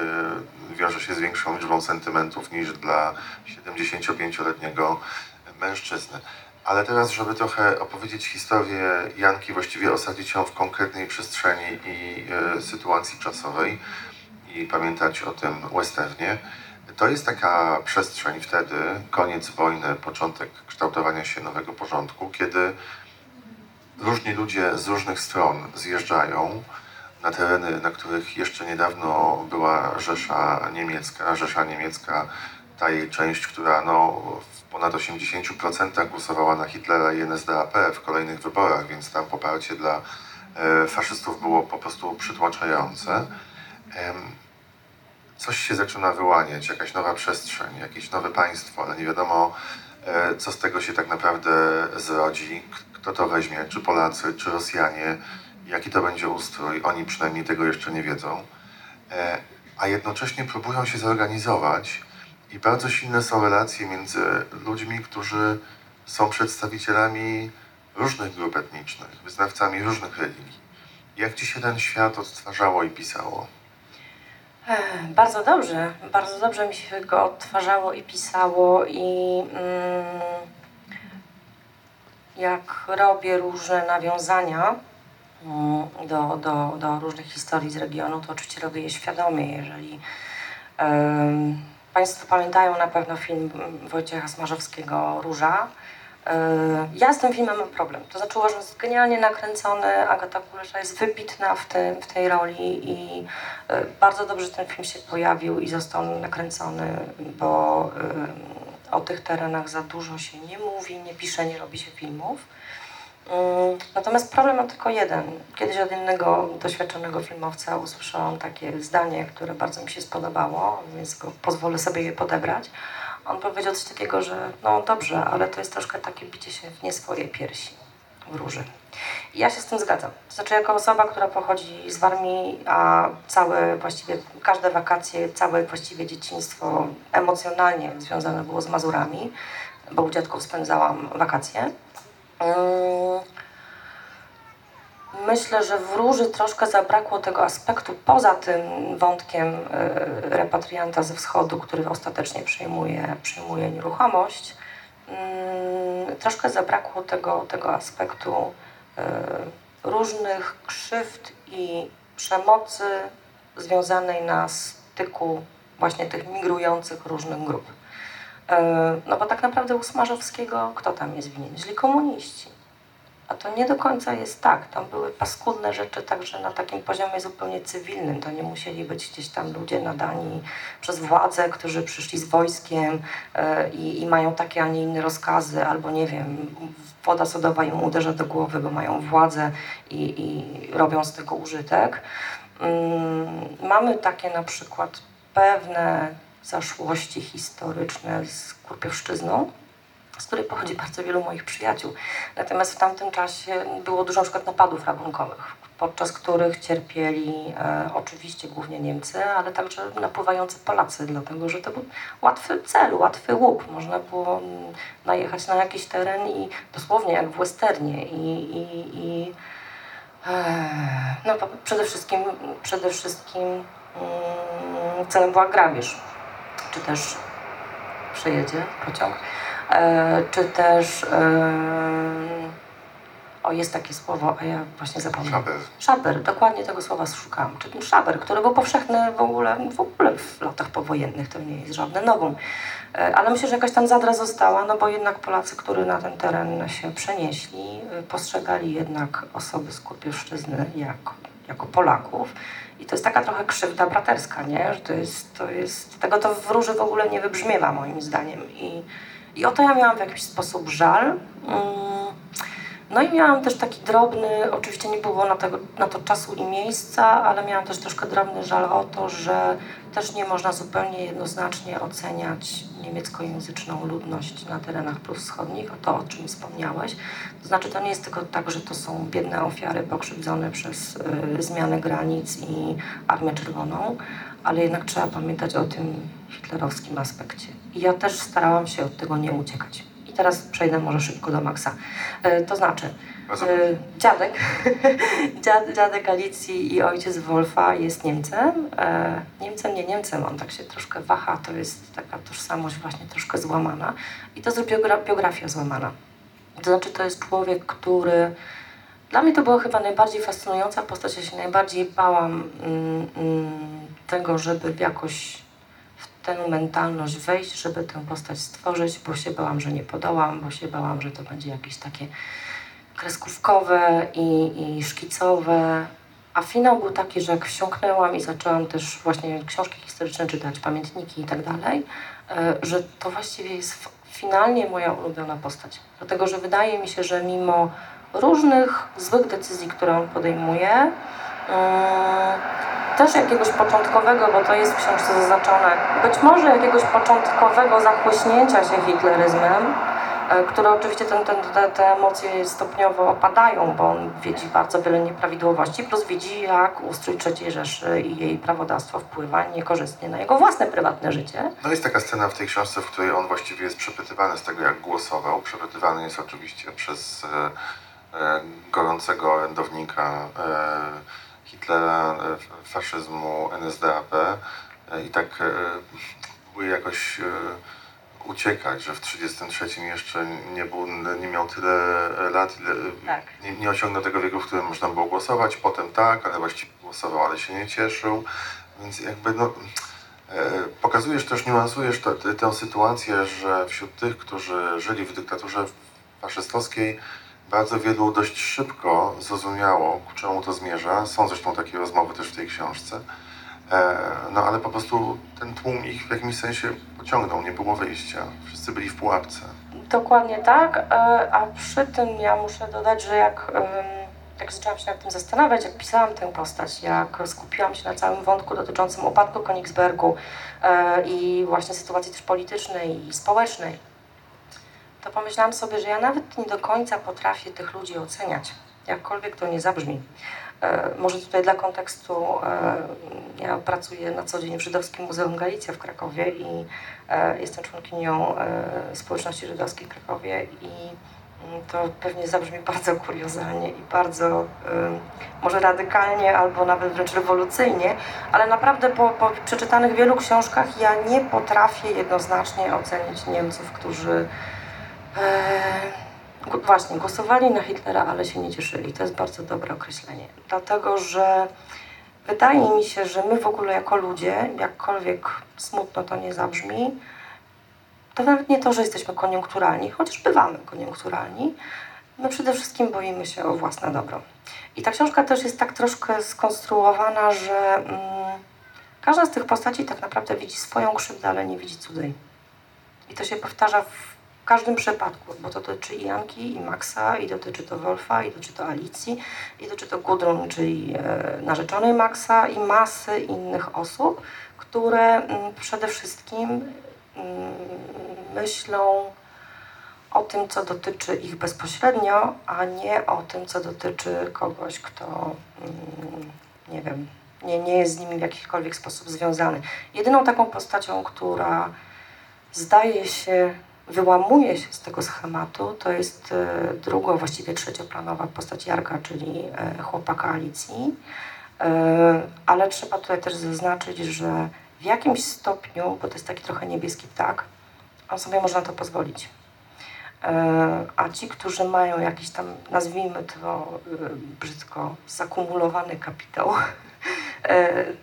e, wiąże się z większą liczbą sentymentów niż dla 75-letniego mężczyzny. Ale teraz, żeby trochę opowiedzieć historię Janki, właściwie osadzić ją w konkretnej przestrzeni i e, sytuacji czasowej i pamiętać o tym westernie, to jest taka przestrzeń wtedy, koniec wojny, początek kształtowania się nowego porządku, kiedy różni ludzie z różnych stron zjeżdżają na tereny, na których jeszcze niedawno była Rzesza Niemiecka. Rzesza Niemiecka, ta jej część, która no, ponad 80% głosowała na Hitlera i NSDAP w kolejnych wyborach, więc tam poparcie dla e, faszystów było po prostu przytłaczające. Coś się zaczyna wyłaniać, jakaś nowa przestrzeń, jakieś nowe państwo, ale nie wiadomo, e, co z tego się tak naprawdę zrodzi, kto to weźmie, czy Polacy, czy Rosjanie, jaki to będzie ustrój. Oni przynajmniej tego jeszcze nie wiedzą. E, A jednocześnie próbują się zorganizować i bardzo silne są relacje między ludźmi, którzy są przedstawicielami różnych grup etnicznych, wyznawcami różnych religii. Jak ci się ten świat odtwarzało i pisało? Ech, Bardzo dobrze, bardzo dobrze mi się go odtwarzało i pisało i mm, jak robię różne nawiązania mm, do, do, do różnych historii z regionu, to oczywiście robię je świadomie, jeżeli em, Państwo pamiętają na pewno film Wojciecha Smarzowskiego Róża. E, Ja z tym filmem mam problem. To znaczy uważam, że jest genialnie nakręcony. Agata Kulesza jest wybitna w, tym, w tej roli i e, bardzo dobrze ten film się pojawił i został nakręcony, bo e, o tych terenach za dużo się nie mówi, nie pisze, nie robi się filmów. Mm, Natomiast problem mam tylko jeden. Kiedyś od innego doświadczonego filmowca usłyszałam takie zdanie, które bardzo mi się spodobało, więc pozwolę sobie je podebrać. On powiedział coś takiego, że no dobrze, ale to jest troszkę takie bicie się w nie swoje piersi w róży. I ja się z tym zgadzam. To znaczy, jako osoba, która pochodzi z Warmii, a całe właściwie, każde wakacje, całe właściwie dzieciństwo emocjonalnie związane było z Mazurami, bo u dziadków spędzałam wakacje. Mm, Myślę, że w Róży troszkę zabrakło tego aspektu poza tym wątkiem y, repatrianta ze wschodu, który ostatecznie przejmuje, przejmuje nieruchomość. Mm, Troszkę zabrakło tego, tego aspektu różnych krzywd i przemocy związanej na styku właśnie tych migrujących różnych grup. Y, No bo tak naprawdę u Smarzowskiego kto tam jest winien? Źli komuniści. A to nie do końca jest tak. Tam były paskudne rzeczy także na takim poziomie zupełnie cywilnym. To nie musieli być gdzieś tam ludzie nadani przez władze, którzy przyszli z wojskiem e, i, i mają takie, a nie inne rozkazy, albo nie wiem, woda sodowa im uderza do głowy, bo mają władzę i, i robią z tego użytek. Mm, mamy takie na przykład pewne zaszłości historyczne z Kurpiowszczyzną, z której pochodzi bardzo wielu moich przyjaciół. Natomiast w tamtym czasie było dużo przykład napadów rabunkowych, podczas których cierpieli e, oczywiście głównie Niemcy, ale także napływający Polacy, dlatego że to był łatwy cel, łatwy łup. Można było mm, najechać na jakiś teren i dosłownie jak w westernie i, i, i e, no, przede wszystkim, przede wszystkim mm, celem była grabież, czy też przejedzie pociąg, e, czy też e, o jest takie słowo, a ja właśnie zapomniałam. Szabel. Szaber, dokładnie tego słowa szukałam. Czy ten szaber, który był powszechny w ogóle, w ogóle w latach powojennych, to nie jest żadne nowum. E, Ale myślę, że jakaś tam zadra została, no bo jednak Polacy, którzy na ten teren się przenieśli, postrzegali jednak osoby z Kurpiowszczyzny jako, jako Polaków. I to jest taka trochę krzywda braterska, nie? Że to jest, to jest, tego to w Róży w ogóle nie wybrzmiewa moim zdaniem. I, i o to ja miałam w jakiś sposób żal. Mm. No i miałam też taki drobny, oczywiście nie było na, tego, na to czasu i miejsca, ale miałam też troszkę drobny żal o to, że też nie można zupełnie jednoznacznie oceniać niemieckojęzyczną ludność na terenach wschodnich, to o czym wspomniałeś. To znaczy to nie jest tylko tak, że to są biedne ofiary pokrzywdzone przez y, zmianę granic i Armię Czerwoną, ale jednak trzeba pamiętać o tym hitlerowskim aspekcie. I ja też starałam się od tego nie uciekać. I teraz przejdę może szybko do Maxa. Y, to znaczy, y, dziadek, dziad, dziadek Alicji i ojciec Wolfa jest Niemcem. E, Niemcem, nie Niemcem, on tak się troszkę waha, to jest taka tożsamość właśnie troszkę złamana. I to jest biogra- biografia złamana. To znaczy, to jest człowiek, który. Dla mnie to była chyba najbardziej fascynująca postać. Ja się najbardziej bałam mm, mm, tego, żeby jakoś tę mentalność wejść, żeby tę postać stworzyć, bo się bałam, że nie podołam, bo się bałam, że to będzie jakieś takie kreskówkowe i, i szkicowe. A finał był taki, że jak wsiąknęłam i zaczęłam też właśnie książki historyczne czytać, pamiętniki i tak dalej, e, że to właściwie jest finalnie moja ulubiona postać. Dlatego, że wydaje mi się, że mimo różnych złych decyzji, które on podejmuje, też jakiegoś początkowego, bo to jest w książce zaznaczone, być może jakiegoś początkowego zachłyśnięcia się hitleryzmem, e, które oczywiście ten, ten, te, te emocje stopniowo opadają, bo on widzi bardzo wiele nieprawidłowości, plus widzi, jak ustrój III Rzeszy i jej prawodawstwo wpływa niekorzystnie na jego własne prywatne życie. No jest taka scena w tej książce, w której on właściwie jest przepytywany z tego, jak głosował. Przepytywany jest oczywiście przez e, e, gorącego orędownika e, Hitlera, e, faszyzmu, NSDAP e, i tak e, próbuje jakoś uciekać, że w 1933 jeszcze nie, był, nie miał tyle lat, ile, Tak. nie, nie osiągnął tego wieku, w którym można było głosować. Potem tak, ale właściwie głosował, ale się nie cieszył. Więc jakby no, pokazujesz też, niuansujesz tę sytuację, że wśród tych, którzy żyli w dyktaturze faszystowskiej, bardzo wielu dość szybko zrozumiało, ku czemu to zmierza. Są zresztą takie rozmowy też w tej książce. E, No ale po prostu ten tłum ich w jakimś sensie pociągnął, nie było wyjścia. Wszyscy byli w pułapce. Dokładnie tak, e, a przy tym ja muszę dodać, że jak, jak zaczęłam się nad tym zastanawiać, jak pisałam tę postać, jak skupiłam się na całym wątku dotyczącym upadku Konigsbergu e, i właśnie sytuacji też politycznej i społecznej, to pomyślałam sobie, że ja nawet nie do końca potrafię tych ludzi oceniać, jakkolwiek to nie zabrzmi. E, Może tutaj dla kontekstu, e, ja pracuję na co dzień w Żydowskim Muzeum Galicja w Krakowie i e, jestem członkinią społeczności żydowskiej w Krakowie i mm, to pewnie zabrzmi bardzo kuriozalnie i bardzo może radykalnie albo nawet wręcz rewolucyjnie, ale naprawdę po, po przeczytanych wielu książkach ja nie potrafię jednoznacznie ocenić Niemców, którzy e, gu- właśnie głosowali na Hitlera, ale się nie cieszyli. To jest bardzo dobre określenie. Dlatego, że wydaje mi się, że my w ogóle jako ludzie, jakkolwiek smutno to nie zabrzmi, to nawet nie to, że jesteśmy koniunkturalni, chociaż bywamy koniunkturalni, my przede wszystkim boimy się o własne dobro. I ta książka też jest tak troszkę skonstruowana, że mm, każda z tych postaci tak naprawdę widzi swoją krzywdę, ale nie widzi cudzej. I to się powtarza w każdym przypadku, bo to dotyczy i Janki, i Maxa, i dotyczy to Wolfa, i dotyczy to Alicji, i dotyczy to Gudrun, czyli e, narzeczonej Maxa, i masy innych osób, które mm, przede wszystkim mm, myślą o tym, co dotyczy ich bezpośrednio, a nie o tym, co dotyczy kogoś, kto, mm, nie wiem, nie, nie jest z nimi w jakikolwiek sposób związany. Jedyną taką postacią, która zdaje się, wyłamuje się z tego schematu, to jest e, druga, właściwie trzecioplanowa postać Jarka, czyli e, chłopaka Alicji. E, ale trzeba tutaj też zaznaczyć, że w jakimś stopniu, bo to jest taki trochę niebieski ptak, on sobie może na to pozwolić. A ci, którzy mają jakiś tam, nazwijmy to brzydko, zakumulowany kapitał,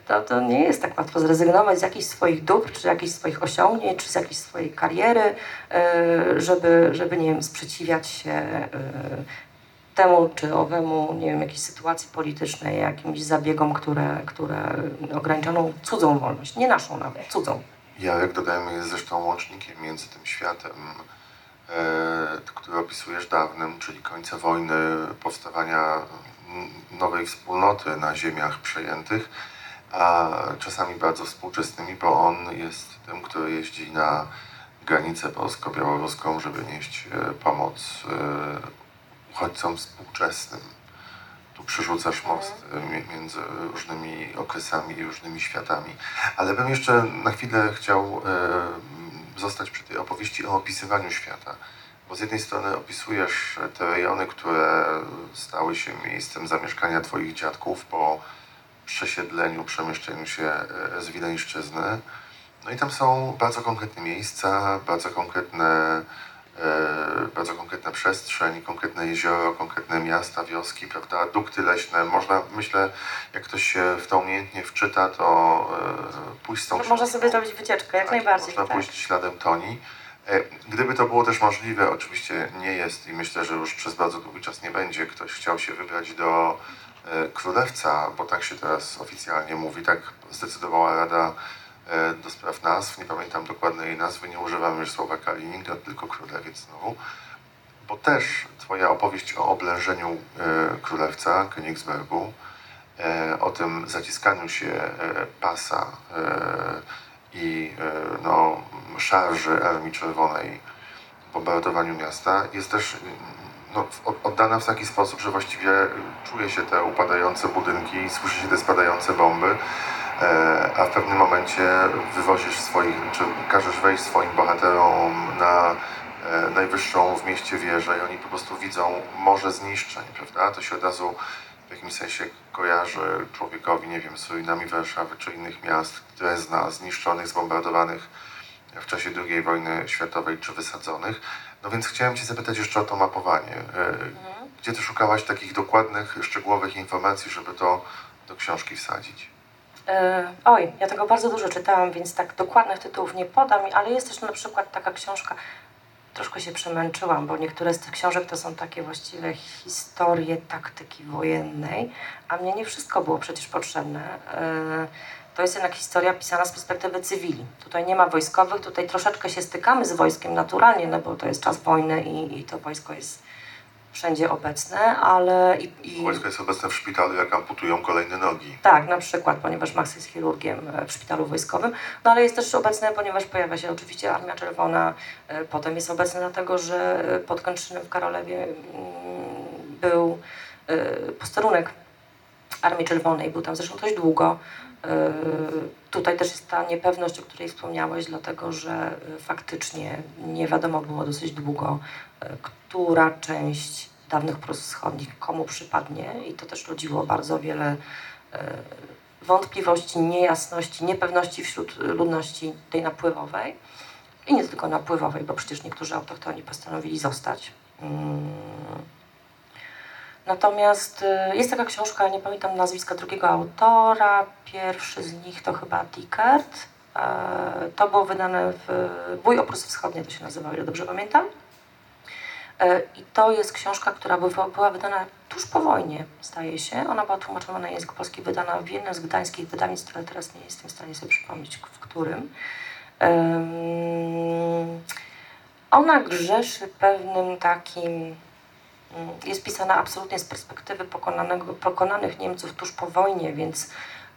to, to nie jest tak łatwo zrezygnować z jakichś swoich dóbr, czy jakichś swoich osiągnięć, czy z jakiejś swojej kariery, e, żeby, żeby nie wiem, sprzeciwiać się e, temu czy owemu, nie wiem, jakiejś sytuacji politycznej, jakimś zabiegom, które, które ograniczoną cudzą wolność, nie naszą nawet, cudzą. Jarek, dodajmy, jest zresztą łącznikiem między tym światem e, który opisujesz dawnym, czyli końca wojny, powstawania nowej wspólnoty na ziemiach przejętych, a czasami bardzo współczesnymi, bo on jest tym, który jeździ na granicę polsko-białoruską, żeby nieść e, pomoc e, uchodźcom współczesnym. Tu przerzucasz most e, mi- między różnymi okresami i różnymi światami. Ale bym jeszcze na chwilę chciał zostać przy tej opowieści o opisywaniu świata. Bo z jednej strony opisujesz te rejony, które stały się miejscem zamieszkania Twoich dziadków po przesiedleniu, przemieszczeniu się e, z Wileńszczyzny. No i tam są bardzo konkretne miejsca, bardzo konkretne, e, bardzo konkretna przestrzeń, konkretne jezioro, konkretne miasta, wioski, prawda, dukty leśne. Można, myślę, jak ktoś się w to umiejętnie wczyta, to e, pójść z tą Można książką. sobie zrobić wycieczkę, jak Tak, najbardziej. Można tak. pójść śladem Toni. E, Gdyby to było też możliwe, oczywiście nie jest i myślę, że już przez bardzo długi czas nie będzie, ktoś chciał się wybrać do e, Królewca, bo tak się teraz oficjalnie mówi, tak zdecydowała Rada e, do spraw nazw, nie pamiętam dokładnej nazwy, nie używam już słowa Kaliningrad, tylko Królewiec znowu, bo też twoja opowieść o oblężeniu Królewca, Königsbergu, o tym zaciskaniu się pasa i no, szarży Armii Czerwonej, bombardowaniu miasta, jest też no, oddana w taki sposób, że właściwie czuje się te upadające budynki, słyszy się te spadające bomby, e, a w pewnym momencie wywozisz swoich, czy każesz wejść swoim bohaterom na e, najwyższą w mieście wieżę i oni po prostu widzą morze zniszczeń, prawda? To się od razu w jakimś sensie kojarzy człowiekowi, nie wiem, z ruinami Warszawy czy innych miast, Drezna, zniszczonych, zbombardowanych w czasie II wojny światowej czy wysadzonych. No więc chciałem Cię zapytać jeszcze o to mapowanie. E, Mhm. Gdzie Ty szukałaś takich dokładnych, szczegółowych informacji, żeby to do książki wsadzić? E, Oj, ja tego bardzo dużo czytałam, więc tak dokładnych tytułów nie podam, ale jest też na przykład taka książka, troszkę się przemęczyłam, bo niektóre z tych książek to są takie właściwe historie taktyki wojennej, a mnie nie wszystko było przecież potrzebne. E, To jest jednak historia pisana z perspektywy cywili. Tutaj nie ma wojskowych, tutaj troszeczkę się stykamy z wojskiem naturalnie, no bo to jest czas wojny i, i to wojsko jest wszędzie obecne, ale i, i... Wojsko jest obecne w szpitalu, jak amputują kolejne nogi. Tak, na przykład, ponieważ Max jest chirurgiem e, w szpitalu wojskowym, no ale jest też obecny, ponieważ pojawia się oczywiście Armia Czerwona, e, potem jest obecny dlatego, że e, pod Kętrzynem w Karolewie mm, był posterunek Armii Czerwonej, był tam zresztą dość długo. E, Tutaj też jest ta niepewność, o której wspomniałeś, dlatego że e, faktycznie nie wiadomo było dosyć długo, e, która część dawnych Prus Wschodnich komu przypadnie i to też rodziło bardzo wiele e, wątpliwości, niejasności, niepewności wśród ludności tej napływowej i nie tylko napływowej, bo przecież niektórzy autochtoni postanowili zostać. Natomiast y, jest taka książka, nie pamiętam nazwiska drugiego autora, pierwszy z nich to chyba Dickert. E, To było wydane w Bój o Prusy Wschodnie, to się nazywa, ile dobrze pamiętam. E, I to jest książka, która była wydana tuż po wojnie, zdaje się. Ona była tłumaczona na język polski, wydana w jednym z gdańskich wydawnictw, ale teraz nie jestem w stanie sobie przypomnieć, w którym. Ona grzeszy pewnym takim. Mm, Jest pisana absolutnie z perspektywy pokonanych Niemców tuż po wojnie, więc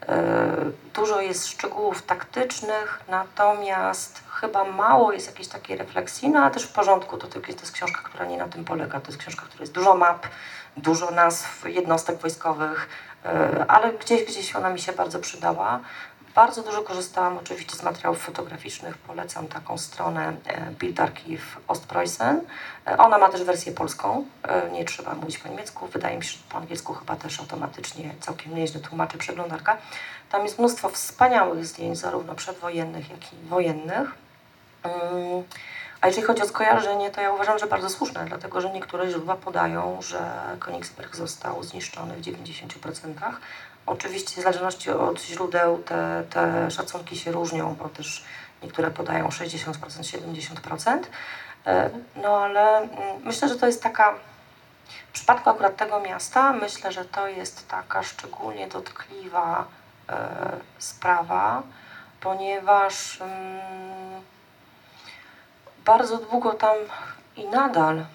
e, dużo jest szczegółów taktycznych, natomiast chyba mało jest jakiejś takiej refleksji, no ale też w porządku, to, to jest książka, która nie na tym polega. To jest książka, która jest dużo map, dużo nazw jednostek wojskowych, e, ale gdzieś, gdzieś ona mi się bardzo przydała. Bardzo dużo korzystałam oczywiście z materiałów fotograficznych. Polecam taką stronę e, Bildarchiv Ostpreußen. E, Ona ma też wersję polską. E, Nie trzeba mówić po niemiecku. Wydaje mi się, że po angielsku chyba też automatycznie całkiem nieźle tłumaczy przeglądarka. Tam jest mnóstwo wspaniałych zdjęć, zarówno przedwojennych, jak i wojennych. Mm, A jeżeli chodzi o skojarzenie, to ja uważam, że bardzo słuszne, dlatego że niektóre źródła podają, że Königsberg został zniszczony w 90%. Oczywiście w zależności od źródeł te, te szacunki się różnią, bo też niektóre podają 60%, 70%. E, No ale mm, myślę, że to jest taka, w przypadku akurat tego miasta, myślę, że to jest taka szczególnie dotkliwa e, sprawa, ponieważ mm, bardzo długo tam i nadal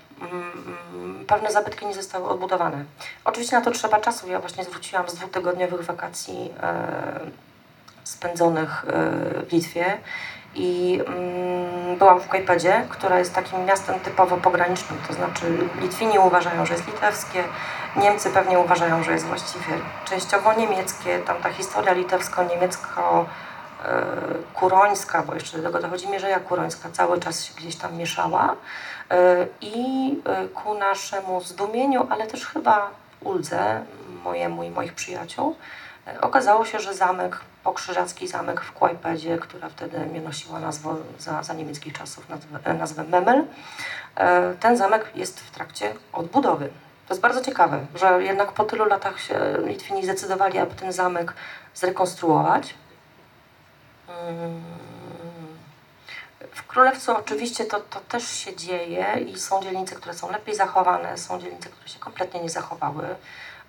pewne zabytki nie zostały odbudowane. Oczywiście na to trzeba czasu. Ja właśnie zwróciłam z dwutygodniowych wakacji e, spędzonych e, w Litwie i mm, byłam w Kajpedzie, która jest takim miastem typowo pogranicznym, to znaczy Litwini uważają, że jest litewskie, Niemcy pewnie uważają, że jest właściwie częściowo niemieckie, tam ta historia litewsko-niemiecko e, kurońska, bo jeszcze do tego dochodzi Mierzeja Kurońska, cały czas się gdzieś tam mieszała i e, ku naszemu zdumieniu, ale też chyba uldze mojemu i moich przyjaciół, e, okazało się, że zamek, pokrzyżacki zamek w Kłajpedzie, która wtedy mnie nosiła nazwę, za, za niemieckich czasów nazwę, nazwę Memel, e, ten zamek jest w trakcie odbudowy. To jest bardzo ciekawe, że jednak po tylu latach się Litwini zdecydowali, aby ten zamek zrekonstruować. Mm. W Królewcu oczywiście to, to też się dzieje i są dzielnice, które są lepiej zachowane, są dzielnice, które się kompletnie nie zachowały.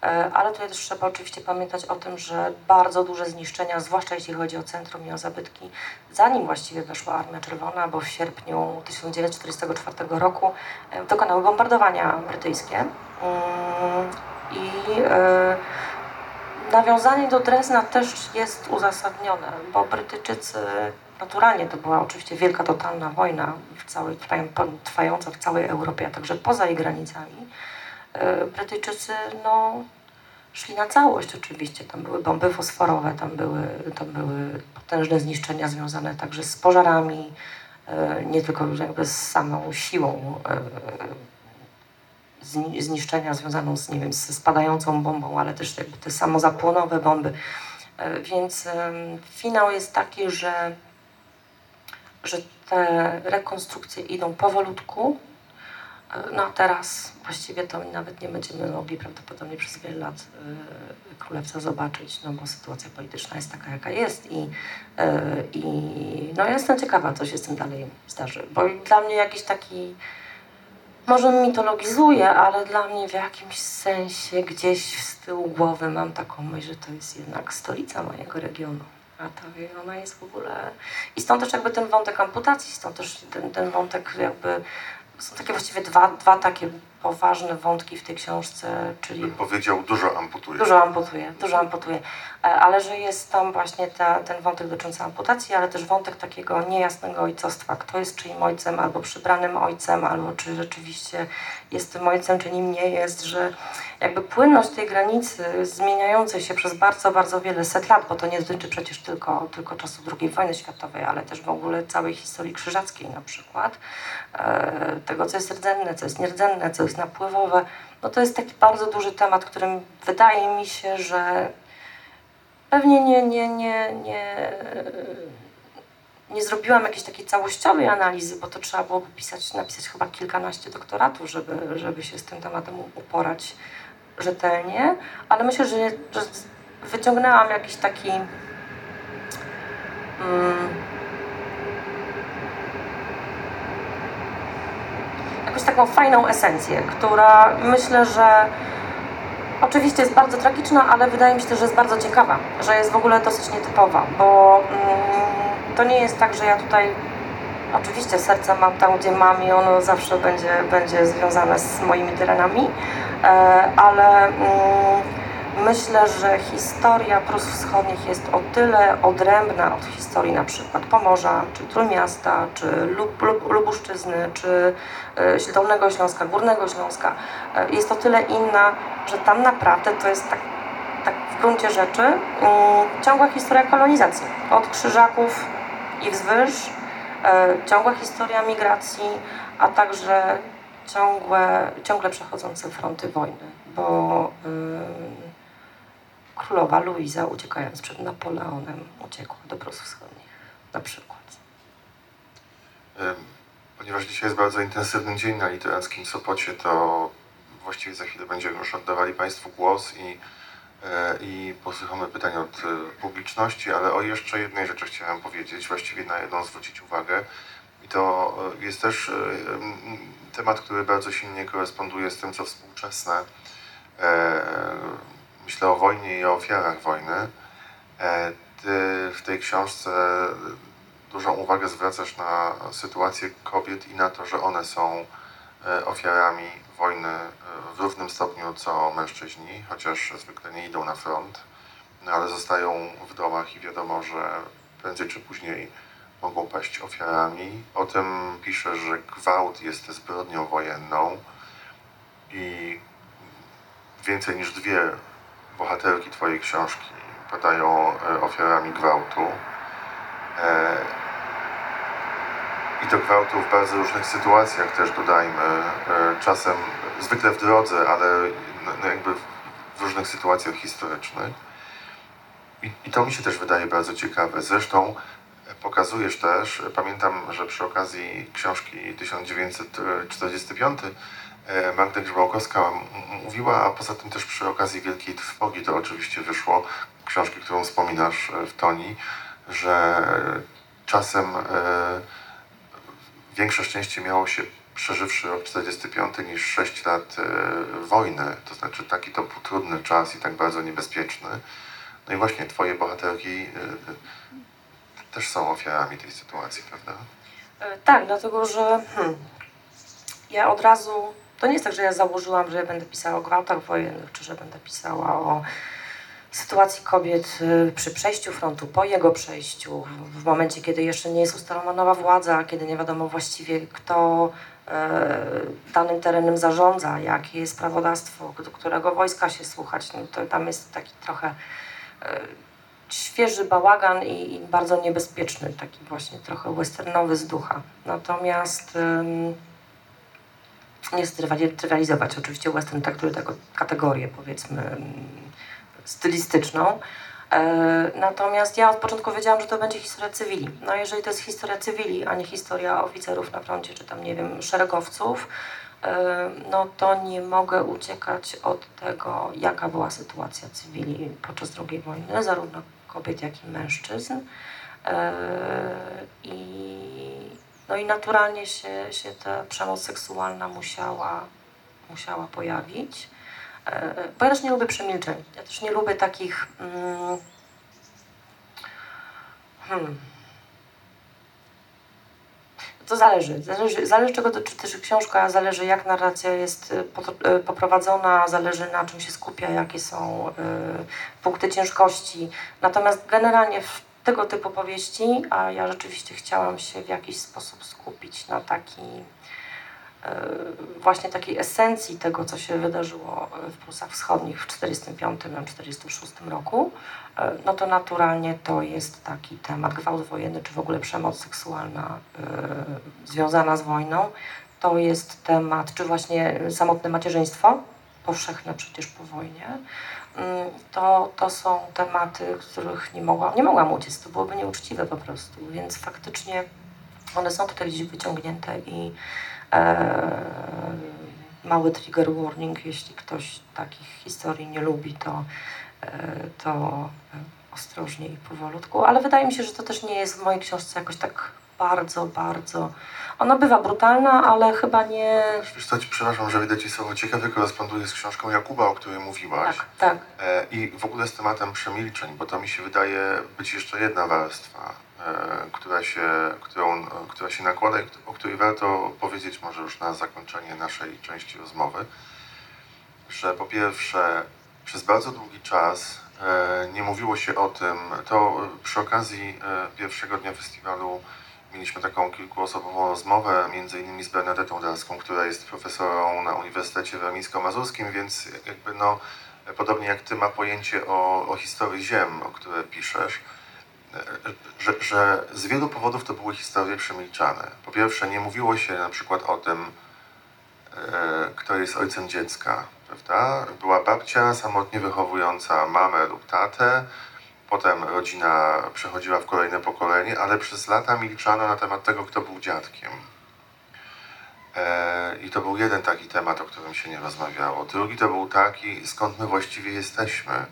E, Ale tutaj też trzeba oczywiście pamiętać o tym, że bardzo duże zniszczenia, zwłaszcza jeśli chodzi o centrum i o zabytki, zanim właściwie weszła Armia Czerwona, bo w sierpniu 1944 roku e, dokonały bombardowania brytyjskie. Mm, I e, nawiązanie do Drezna też jest uzasadnione, bo Brytyjczycy, naturalnie to była oczywiście wielka, totalna wojna w całej, trwają- trwająca w całej Europie, a także poza jej granicami. E, Brytyjczycy no, szli na całość oczywiście. Tam były bomby fosforowe, tam były, tam były potężne zniszczenia związane także z pożarami, e, nie tylko jakby z samą siłą e, zni- zniszczenia związaną z, nie wiem, z spadającą bombą, ale też jakby te samozapłonowe bomby. Więc finał jest taki, że, że te rekonstrukcje idą powolutku. E, No a teraz właściwie to nawet nie będziemy mogli prawdopodobnie przez wiele lat e, Królewca zobaczyć, no bo sytuacja polityczna jest taka, jaka jest i, e, i no ja jestem ciekawa, co się z tym dalej zdarzy, bo dla mnie jakiś taki może mitologizuję, ale dla mnie w jakimś sensie gdzieś z tyłu głowy mam taką myśl, że to jest jednak stolica mojego regionu. A to ona jest w ogóle... I stąd też jakby ten wątek amputacji, stąd też ten, ten wątek jakby... Są takie właściwie dwa, dwa takie poważne wątki w tej książce, czyli Bym powiedział, dużo amputuje. Dużo amputuje, dużo amputuje. E, Ale że jest tam właśnie ta, ten wątek dotyczący amputacji, ale też wątek takiego niejasnego ojcostwa. Kto jest czyim ojcem, albo przybranym ojcem, albo czy rzeczywiście jest tym ojcem, czy nim nie jest, że jakby płynność tej granicy zmieniającej się przez bardzo, bardzo wiele set lat, bo to nie dotyczy przecież tylko, tylko czasu II wojny światowej, ale też w ogóle całej historii krzyżackiej na przykład, e, tego co jest rdzenne, co jest nierdzenne, co jest napływowe, no to jest taki bardzo duży temat, którym wydaje mi się, że pewnie nie, nie, nie, nie, nie zrobiłam jakiejś takiej całościowej analizy, bo to trzeba byłoby pisać, napisać chyba kilkanaście doktoratów, żeby, żeby się z tym tematem uporać rzetelnie, ale myślę, że, że wyciągnęłam jakiś taki mm, jakąś taką fajną esencję, która myślę, że oczywiście jest bardzo tragiczna, ale wydaje mi się że jest bardzo ciekawa, że jest w ogóle dosyć nietypowa, bo mm, to nie jest tak, że ja tutaj oczywiście serce mam tam, gdzie mam i ono zawsze będzie, będzie związane z moimi terenami, ale mm, myślę, że historia Prus Wschodnich jest o tyle odrębna od historii na przykład Pomorza, czy Trójmiasta, czy Lub, Lub, Lubuszczyzny, czy e, Dolnego Śląska, Górnego Śląska. E, Jest o tyle inna, że tam naprawdę to jest tak, tak w gruncie rzeczy mm, ciągła historia kolonizacji. Od Krzyżaków i wzwyż, e, ciągła historia migracji, a także ciągłe, ciągle przechodzące fronty wojny, bo ym, królowa Luiza uciekając przed Napoleonem uciekła do Prus Wschodnich na przykład. Ponieważ dzisiaj jest bardzo intensywny dzień na literackim Sopocie, to właściwie za chwilę będziemy już oddawali Państwu głos i, e, i posłuchamy pytań od e, publiczności, ale o jeszcze jednej rzeczy chciałem powiedzieć, właściwie na jedną zwrócić uwagę. I to e, jest też temat, który bardzo silnie koresponduje z tym, co współczesne. E, Myślę o wojnie i o ofiarach wojny. E, Ty w tej książce dużą uwagę zwracasz na sytuację kobiet i na to, że one są e, ofiarami wojny w równym stopniu co mężczyźni, chociaż zwykle nie idą na front, no ale zostają w domach i wiadomo, że prędzej czy później mogą paść ofiarami. O tym pisze, że gwałt jest zbrodnią wojenną i więcej niż dwie bohaterki Twojej książki padają e, ofiarami gwałtu. E, I to gwałtu w bardzo różnych sytuacjach też dodajmy. E, Czasem, zwykle w drodze, ale jakby w- różnych sytuacjach historycznych. I, I to mi się też wydaje bardzo ciekawe. Zresztą pokazujesz też, pamiętam, że przy okazji książki 1945 e, Magda Grzybałkowska mówiła, a poza tym też przy okazji Wielkiej Trwogi to oczywiście wyszło, książki, którą wspominasz e, w Toni, że czasem e, większe szczęście miało się przeżywszy rok 45 niż 6 lat wojny. To znaczy taki to był trudny czas i tak bardzo niebezpieczny. No i właśnie twoje bohaterki też są ofiarami tej sytuacji, prawda? E, Tak, dlatego że hmm, ja od razu. To nie jest tak, że ja założyłam, że będę pisała o gwałtach wojennych, czy że będę pisała o sytuacji kobiet y, przy przejściu frontu, po jego przejściu, w- momencie, kiedy jeszcze nie jest ustalona nowa władza, kiedy nie wiadomo właściwie, kto e, danym terenem zarządza, jakie jest prawodawstwo, do którego wojska się słuchać. No to tam jest taki trochę e, świeży bałagan i, i bardzo niebezpieczny, taki właśnie trochę westernowy z ducha. Natomiast ym, nie chcę trywali- trywializować. Oczywiście western traktuje taką kategorię, powiedzmy, stylistyczną. E, Natomiast ja od początku wiedziałam, że to będzie historia cywili. No jeżeli to jest historia cywili, a nie historia oficerów na froncie, czy tam, nie wiem, szeregowców, e, no to nie mogę uciekać od tego, jaka była sytuacja cywili podczas II wojny, zarówno kobiet, jak i mężczyzn. E, I, no i naturalnie się, się ta przemoc seksualna musiała, musiała pojawić. E, Bo ja też nie lubię przemilczeń. Ja też nie lubię takich. Mm, hmm. To zależy. Zależy, zależy czego dotyczy książka, zależy jak narracja jest y, y, poprowadzona, zależy na czym się skupia, jakie są y, punkty ciężkości. Natomiast generalnie w tego typu powieści, a ja rzeczywiście chciałam się w jakiś sposób skupić na taki e, właśnie takiej esencji tego, co się wydarzyło w Prusach Wschodnich w 1945-1946 roku, e, no to naturalnie to jest taki temat gwałt wojenny, czy w ogóle przemoc seksualna e, związana z wojną. To jest temat, czy właśnie samotne macierzyństwo, powszechne przecież po wojnie. Mm, To, to są tematy, których nie mogłam, nie mogłam uciec, to byłoby nieuczciwe po prostu, więc faktycznie one są tutaj gdzieś wyciągnięte i e, mały trigger warning, jeśli ktoś takich historii nie lubi, to, e, to e, ostrożnie i powolutku, ale wydaje mi się, że to też nie jest w mojej książce jakoś tak bardzo, bardzo... Ona bywa brutalna, ale chyba nie... Wiesz co, ci przepraszam, że wyjdę ci słowo ciekawie koresponduje z książką Jakuba, o której mówiłaś. Tak, tak. E, I w ogóle z tematem przemilczeń, bo to mi się wydaje być jeszcze jedna warstwa, e, która, się, którą, e, która się nakłada i o której warto powiedzieć może już na zakończenie naszej części rozmowy, że po pierwsze przez bardzo długi czas e, nie mówiło się o tym, to e, przy okazji e, pierwszego dnia festiwalu mieliśmy taką kilkuosobową rozmowę, między innymi z Bernadetą Dalską, która jest profesorą na Uniwersytecie Warmińsko-Mazurskim, więc jakby no, podobnie jak ty ma pojęcie o, o historii ziem, o które piszesz, e, że, że z wielu powodów to były historie przemilczane. Po pierwsze, nie mówiło się na przykład o tym, e, kto jest ojcem dziecka, prawda? Była babcia samotnie wychowująca mamę lub tatę, potem rodzina przechodziła w kolejne pokolenie, ale przez lata milczano na temat tego, kto był dziadkiem. E, I to był jeden taki temat, o którym się nie rozmawiało. Drugi to był taki, skąd my właściwie jesteśmy,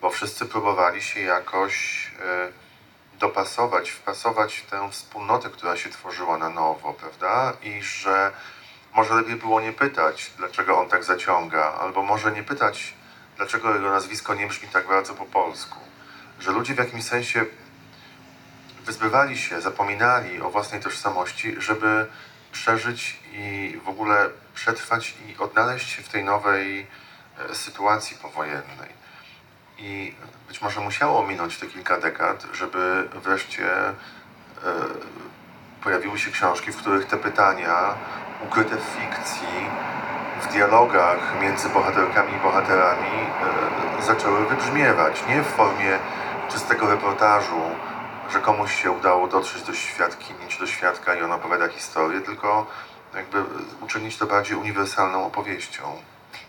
bo wszyscy próbowali się jakoś e, dopasować, wpasować w tę wspólnotę, która się tworzyła na nowo, prawda? I że może lepiej było nie pytać, dlaczego on tak zaciąga, albo może nie pytać, dlaczego jego nazwisko nie brzmi tak bardzo po polsku. Że ludzie w jakimś sensie wyzbywali się, zapominali o własnej tożsamości, żeby przeżyć i w ogóle przetrwać i odnaleźć się w tej nowej e, sytuacji powojennej. I być może musiało minąć te kilka dekad, żeby wreszcie e, pojawiły się książki, w których te pytania ukryte w fikcji, w dialogach między bohaterkami i bohaterami e, zaczęły wybrzmiewać. Nie w formie czystego reportażu, że komuś się udało dotrzeć do świadkini czy do świadka i on opowiada historię, tylko jakby uczynić to bardziej uniwersalną opowieścią.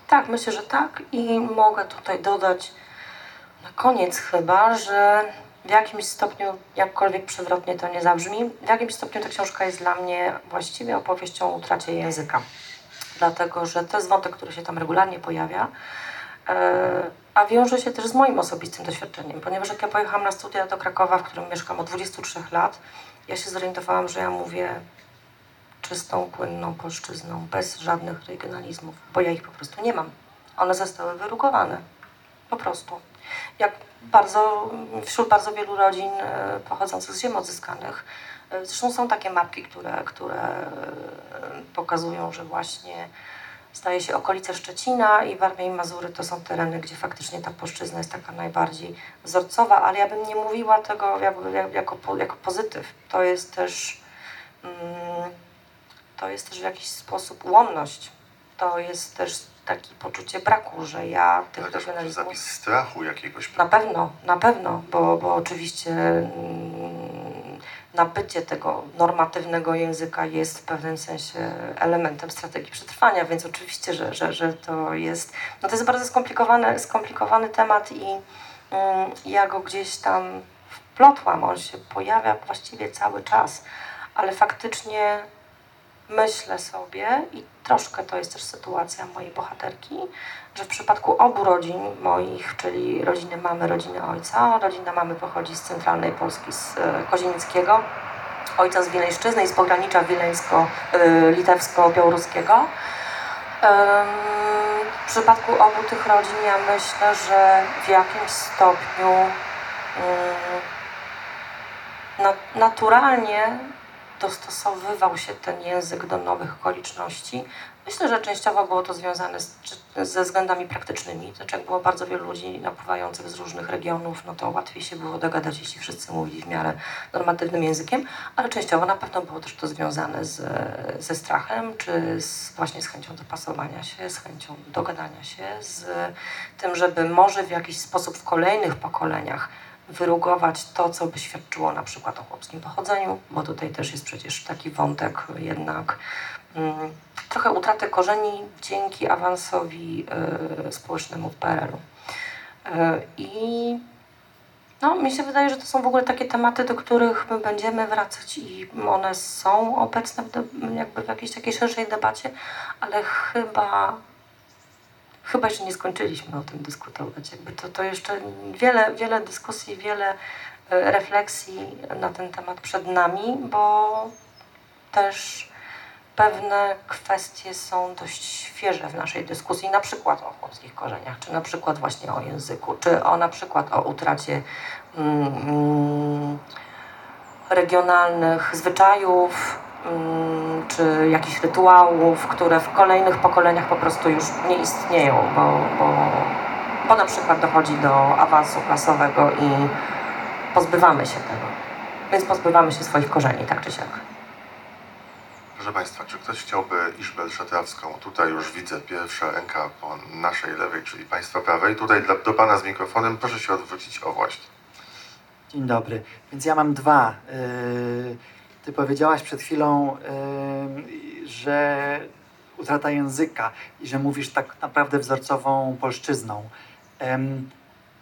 Tak, myślę, że tak i mogę tutaj dodać na koniec chyba, że w jakimś stopniu, jakkolwiek przewrotnie to nie zabrzmi, w jakimś stopniu ta książka jest dla mnie właściwie opowieścią o utracie języka. Dlatego, że to jest wątek, który się tam regularnie pojawia, e, a wiąże się też z moim osobistym doświadczeniem, ponieważ jak ja pojechałam na studia do Krakowa, w którym mieszkam od 23 lat, ja się zorientowałam, że ja mówię czystą, płynną polszczyzną, bez żadnych regionalizmów, bo ja ich po prostu nie mam. One zostały wyrugowane. Po prostu. Jak bardzo, wśród bardzo wielu rodzin e, pochodzących z ziem odzyskanych, e, zresztą są takie mapki, które, które e, pokazują, że właśnie staje się okolice Szczecina i Warmia i Mazury to są tereny, gdzie faktycznie ta polszczyzna jest taka najbardziej wzorcowa, ale ja bym nie mówiła tego jako, jako pozytyw. To jest też mm, to jest też w jakiś sposób łomność. To jest też takie poczucie braku, że ja tych może regionalizmów... zapis strachu jakiegoś. Na pewno, na pewno, bo, bo oczywiście mm, nabycie tego normatywnego języka jest w pewnym sensie elementem strategii przetrwania, więc oczywiście, że, że, że to jest, no to jest bardzo skomplikowany, skomplikowany temat i mm, ja go gdzieś tam wplotłam, on się pojawia właściwie cały czas, ale faktycznie myślę sobie i troszkę to jest też sytuacja mojej bohaterki, że w przypadku obu rodzin moich, czyli rodziny mamy, rodziny ojca, rodzina mamy pochodzi z centralnej Polski, z e, Kozienickiego, ojca z Wileńszczyzny i z pogranicza wileńsko-litewsko-białoruskiego. Em, W przypadku obu tych rodzin ja myślę, że w jakimś stopniu mm, na, naturalnie dostosowywał się ten język do nowych okoliczności. Myślę, że częściowo było to związane z, ze względami praktycznymi. Znaczy, jak było bardzo wielu ludzi napływających z różnych regionów, no to łatwiej się było dogadać, jeśli wszyscy mówili w miarę normatywnym językiem, ale częściowo na pewno było też to związane z, ze strachem, czy z, właśnie z chęcią dopasowania się, z chęcią dogadania się, z tym, żeby może w jakiś sposób w kolejnych pokoleniach wyrugować to, co by świadczyło na przykład o chłopskim pochodzeniu, bo tutaj też jest przecież taki wątek jednak mm, trochę utraty korzeni dzięki awansowi y, społecznemu w PRL-u. Y, I no, mi się wydaje, że to są w ogóle takie tematy, do których my będziemy wracać i one są obecne w, jakby w jakiejś takiej szerszej debacie, ale chyba chyba jeszcze nie skończyliśmy o tym dyskutować. Jakby to, to jeszcze wiele, wiele dyskusji, wiele e, refleksji na ten temat przed nami, bo też pewne kwestie są dość świeże w naszej dyskusji, na przykład o chłopskich korzeniach, czy na przykład właśnie o języku, czy o na przykład o utracie mm, mm, regionalnych zwyczajów, czy jakichś rytuałów, które w kolejnych pokoleniach po prostu już nie istnieją, bo, bo, bo na przykład dochodzi do awansu klasowego i pozbywamy się tego. Więc pozbywamy się swoich korzeni, tak czy siak. Proszę Państwa, czy ktoś chciałby Iżbel Szatrawską? Tutaj już widzę pierwsza ręka po naszej lewej, czyli Państwa prawej. Tutaj dla, do Pana z mikrofonem proszę się odwrócić. O właśnie. Dzień dobry. Więc ja mam dwa. Yy, Ty powiedziałaś przed chwilą, yy, że utrata języka i że mówisz tak naprawdę wzorcową polszczyzną.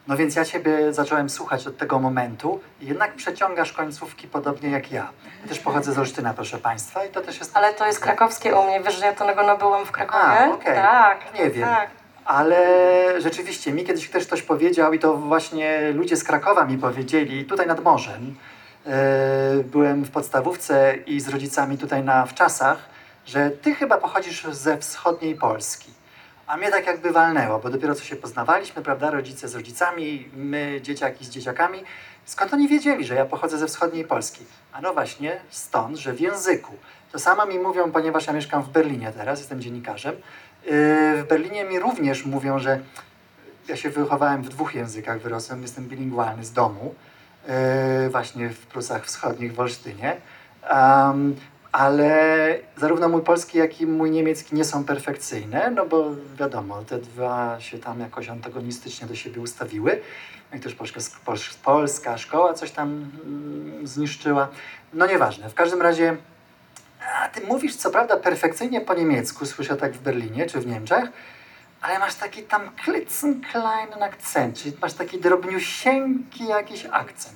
No więc ja Ciebie zacząłem słuchać od tego momentu i jednak przeciągasz końcówki podobnie jak ja. Ja też pochodzę z Olsztyna, proszę Państwa, i to też jest... Ale to jest krakowskie u mnie, wiesz, że ja to nabyłam w Krakowie? A, okej. Tak, Nie wiem. tak. Ale rzeczywiście, mi kiedyś też ktoś powiedział, i to właśnie ludzie z Krakowa mi powiedzieli, tutaj nad morzem, byłem w podstawówce i z rodzicami tutaj na wczasach, że ty chyba pochodzisz ze wschodniej Polski. A mnie tak jakby walnęło, bo dopiero co się poznawaliśmy, prawda, rodzice z rodzicami, my dzieciaki z dzieciakami Skąd oni wiedzieli, że ja pochodzę ze wschodniej Polski? A no właśnie stąd, że w języku. To samo mi mówią, ponieważ ja mieszkam w Berlinie teraz, jestem dziennikarzem. Yy, W Berlinie mi również mówią, że ja się wychowałem w dwóch językach, wyrosłem, jestem bilingualny z domu, właśnie w Prusach Wschodnich w Olsztynie. Em, ale zarówno mój polski, jak i mój niemiecki nie są perfekcyjne, no bo wiadomo, te dwa się tam jakoś antagonistycznie do siebie ustawiły. No i też polska, pols- polska szkoła coś tam mm, zniszczyła. No nieważne. W każdym razie, a ty mówisz co prawda perfekcyjnie po niemiecku, słyszę tak w Berlinie czy w Niemczech, ale masz taki tam klitzenkleinen akcent, czyli masz taki drobniusieńki jakiś akcent.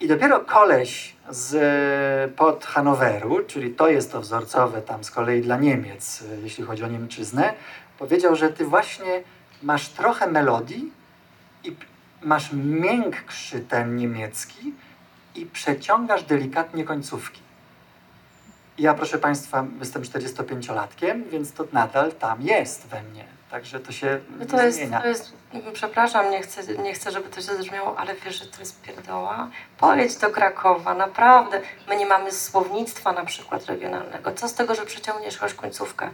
I dopiero koleś z e, pod Hanoweru, czyli to jest to wzorcowe tam z kolei dla Niemiec, e, jeśli chodzi o Niemczyznę, powiedział, że ty właśnie masz trochę melodii i masz miększy ten niemiecki i przeciągasz delikatnie końcówki. Ja, proszę Państwa, jestem 45-latkiem, więc to nadal tam jest we mnie. Także to się No to jest, zmienia. to jest, przepraszam, nie chcę, nie chcę, żeby to się zabrzmiało, ale wiesz, że to jest pierdoła? Pojedź do Krakowa, naprawdę. My nie mamy słownictwa na przykład regionalnego. Co z tego, że przeciągniesz choć końcówkę?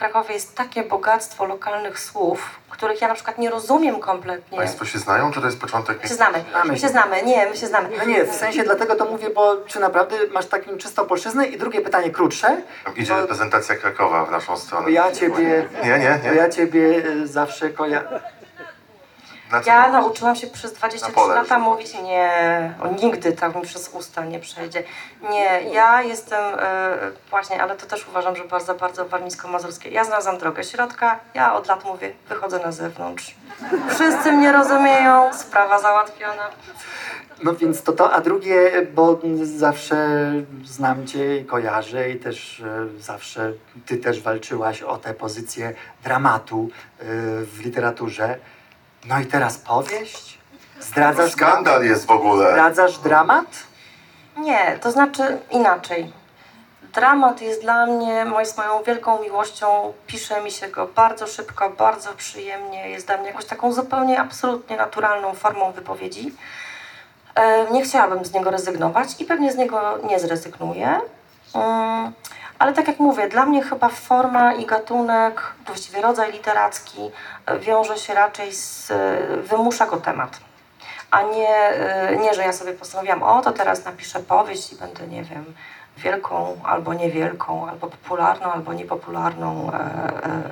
W Krakowie jest takie bogactwo lokalnych słów, których ja na przykład nie rozumiem kompletnie. Państwo się znają, czy to jest początek? My się znamy, Znamy my się. znamy, nie, my się znamy. No nie, w sensie dlatego to mówię, bo czy naprawdę masz taką czystą polszczyznę? I drugie pytanie krótsze. Tam Idzie reprezentacja Krakowa w naszą stronę. Ja ciebie, Nie, nie, nie. ja ciebie e, zawsze kojarzę. Ja nauczyłam się przez 23 Na pole lata mówić nie, o, nigdy tak mi przez usta nie przejdzie. Nie, ja jestem e, właśnie, ale to też uważam, że bardzo, bardzo warmińsko-mazurskie. Ja znalazłam drogę środka, ja od lat mówię, wychodzę na zewnątrz. Wszyscy mnie rozumieją, sprawa załatwiona. No więc to to, a drugie, bo zawsze znam cię i kojarzę i też e, zawsze ty też walczyłaś o tę pozycję dramatu e, w literaturze. No i teraz powieść? Zdradzasz, Skandal jest w ogóle. zdradzasz dramat? Nie, to znaczy inaczej. Dramat jest dla mnie moją, z moją wielką miłością. Pisze mi się go bardzo szybko, bardzo przyjemnie. Jest dla mnie jakąś taką zupełnie, absolutnie naturalną formą wypowiedzi. E, Nie chciałabym z niego rezygnować i pewnie z niego nie zrezygnuję. Mm, Ale tak jak mówię, dla mnie chyba forma i gatunek, właściwie rodzaj literacki e, wiąże się raczej z, e, wymusza go temat a nie, y, nie, że ja sobie postanowiłam, o to teraz napiszę powieść i będę, nie wiem, wielką albo niewielką, albo popularną, albo niepopularną e, e,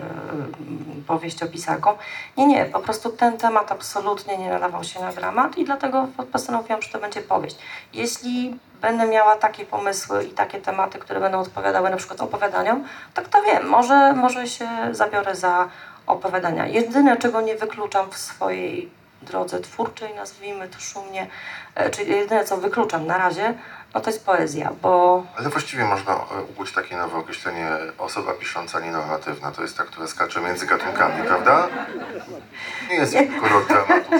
powieściopisarką. Nie, nie, po prostu ten temat absolutnie nie nadawał się na dramat i dlatego postanowiłam, że to będzie powieść. Jeśli będę miała takie pomysły i takie tematy, które będą odpowiadały na przykład opowiadaniom, to kto wie, może, może się zabiorę za opowiadania. Jedyne, czego nie wykluczam w swojej drodze twórczej, nazwijmy to szumnie, e, czyli jedyne, co wykluczam na razie, no to jest poezja, bo Ale właściwie można e, ukuć takie nowe określenie osoba pisząca nienormatywna. To jest ta, która skacze między gatunkami, prawda? Nie jest tylko rok dramatu.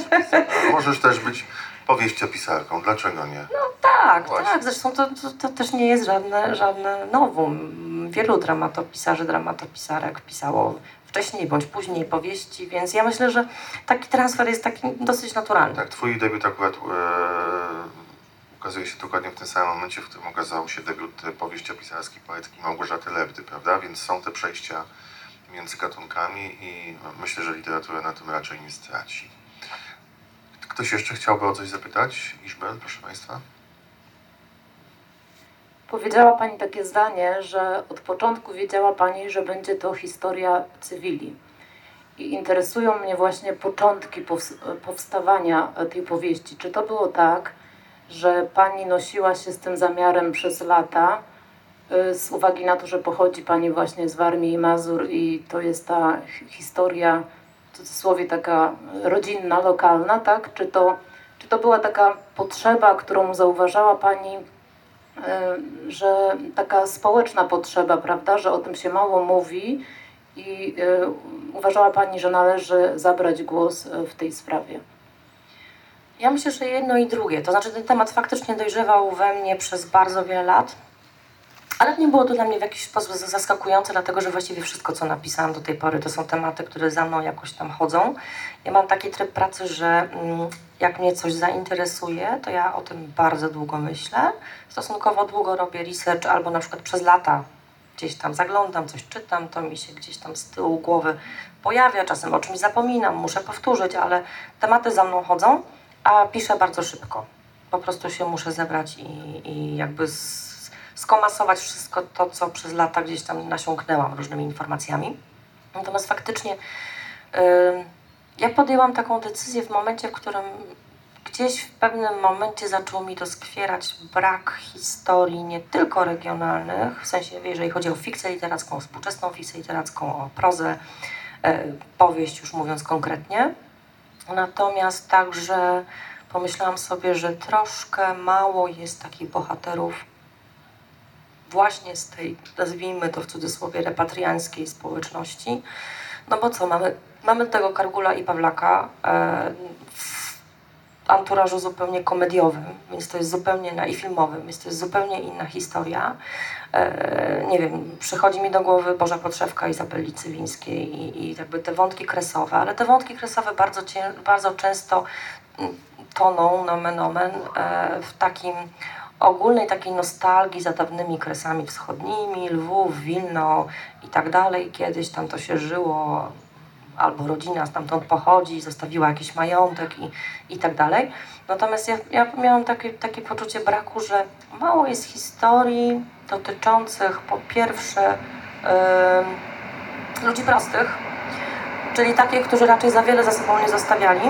Możesz też być powieściopisarką. Dlaczego nie? tak, Właśnie. tak, zresztą to, to, to też nie jest żadne, żadne nowum. Wielu dramatopisarzy, dramatopisarek pisało wcześniej bądź później powieści, więc ja myślę, że taki transfer jest taki dosyć naturalny. Tak, twój debiut akurat e, ukazuje się dokładnie w tym samym momencie, w którym ukazał się debiut e, powieściopisarski poetki Małgorzaty Lewdy, prawda? Więc są te przejścia między gatunkami i myślę, że literatura na tym raczej nie straci. Ktoś jeszcze chciałby o coś zapytać? Iżbel, proszę Państwa. Powiedziała Pani takie zdanie, że od początku wiedziała Pani, że będzie to historia cywili. I interesują mnie właśnie początki pows- powstawania tej powieści. Czy to było tak, że Pani nosiła się z tym zamiarem przez lata, y, z uwagi na to, że pochodzi Pani właśnie z Warmii i Mazur i to jest ta hi- historia, cudzysłowie taka rodzinna, lokalna, tak? Czy to, czy to była taka potrzeba, którą zauważała Pani y, że taka społeczna potrzeba, prawda, że o tym się mało mówi i y, uważała Pani, że należy zabrać głos y, w tej sprawie. Ja myślę, że jedno i drugie. To znaczy, ten temat faktycznie dojrzewał we mnie przez bardzo wiele lat. Ale nie było to dla mnie w jakiś sposób zaskakujące, dlatego że właściwie wszystko, co napisałam do tej pory, to są tematy, które za mną jakoś tam chodzą. Ja mam taki tryb pracy, że mm, jak mnie coś zainteresuje, to ja o tym bardzo długo myślę. Stosunkowo długo robię research albo na przykład przez lata gdzieś tam zaglądam, coś czytam, to mi się gdzieś tam z tyłu głowy pojawia, czasem o czymś zapominam, muszę powtórzyć, ale tematy za mną chodzą, a piszę bardzo szybko. Po prostu się muszę zebrać i, i jakby z, skomasować wszystko to, co przez lata gdzieś tam nasiąknęłam różnymi informacjami. Natomiast faktycznie yy, ja podjęłam taką decyzję w momencie, w którym gdzieś w pewnym momencie zaczął mi doskwierać brak historii nie tylko regionalnych, w sensie jeżeli chodzi o fikcję literacką, współczesną fikcję literacką, o prozę, e, powieść już mówiąc konkretnie. Natomiast także pomyślałam sobie, że troszkę mało jest takich bohaterów właśnie z tej, nazwijmy to w cudzysłowie, repatriańskiej społeczności. No bo co, mamy, mamy tego Kargula i Pawlaka, e, anturażu zupełnie komediowym, więc to jest zupełnie na i filmowym, więc to jest zupełnie inna historia. E, nie wiem, przychodzi mi do głowy Boża Podszewka Izabeli Cywińskiej i, i jakby te wątki kresowe, ale te wątki kresowe bardzo, cię, bardzo często mm, toną, nomen omen, e, w takim ogólnej takiej nostalgii za dawnymi kresami wschodnimi, Lwów, Wilno i tak dalej. Kiedyś tam to się żyło albo rodzina stamtąd pochodzi, zostawiła jakiś majątek i, i tak dalej. Natomiast ja, ja miałam takie, takie poczucie braku, że mało jest historii dotyczących po pierwsze yy, ludzi prostych, czyli takich, którzy raczej za wiele za sobą nie zostawiali.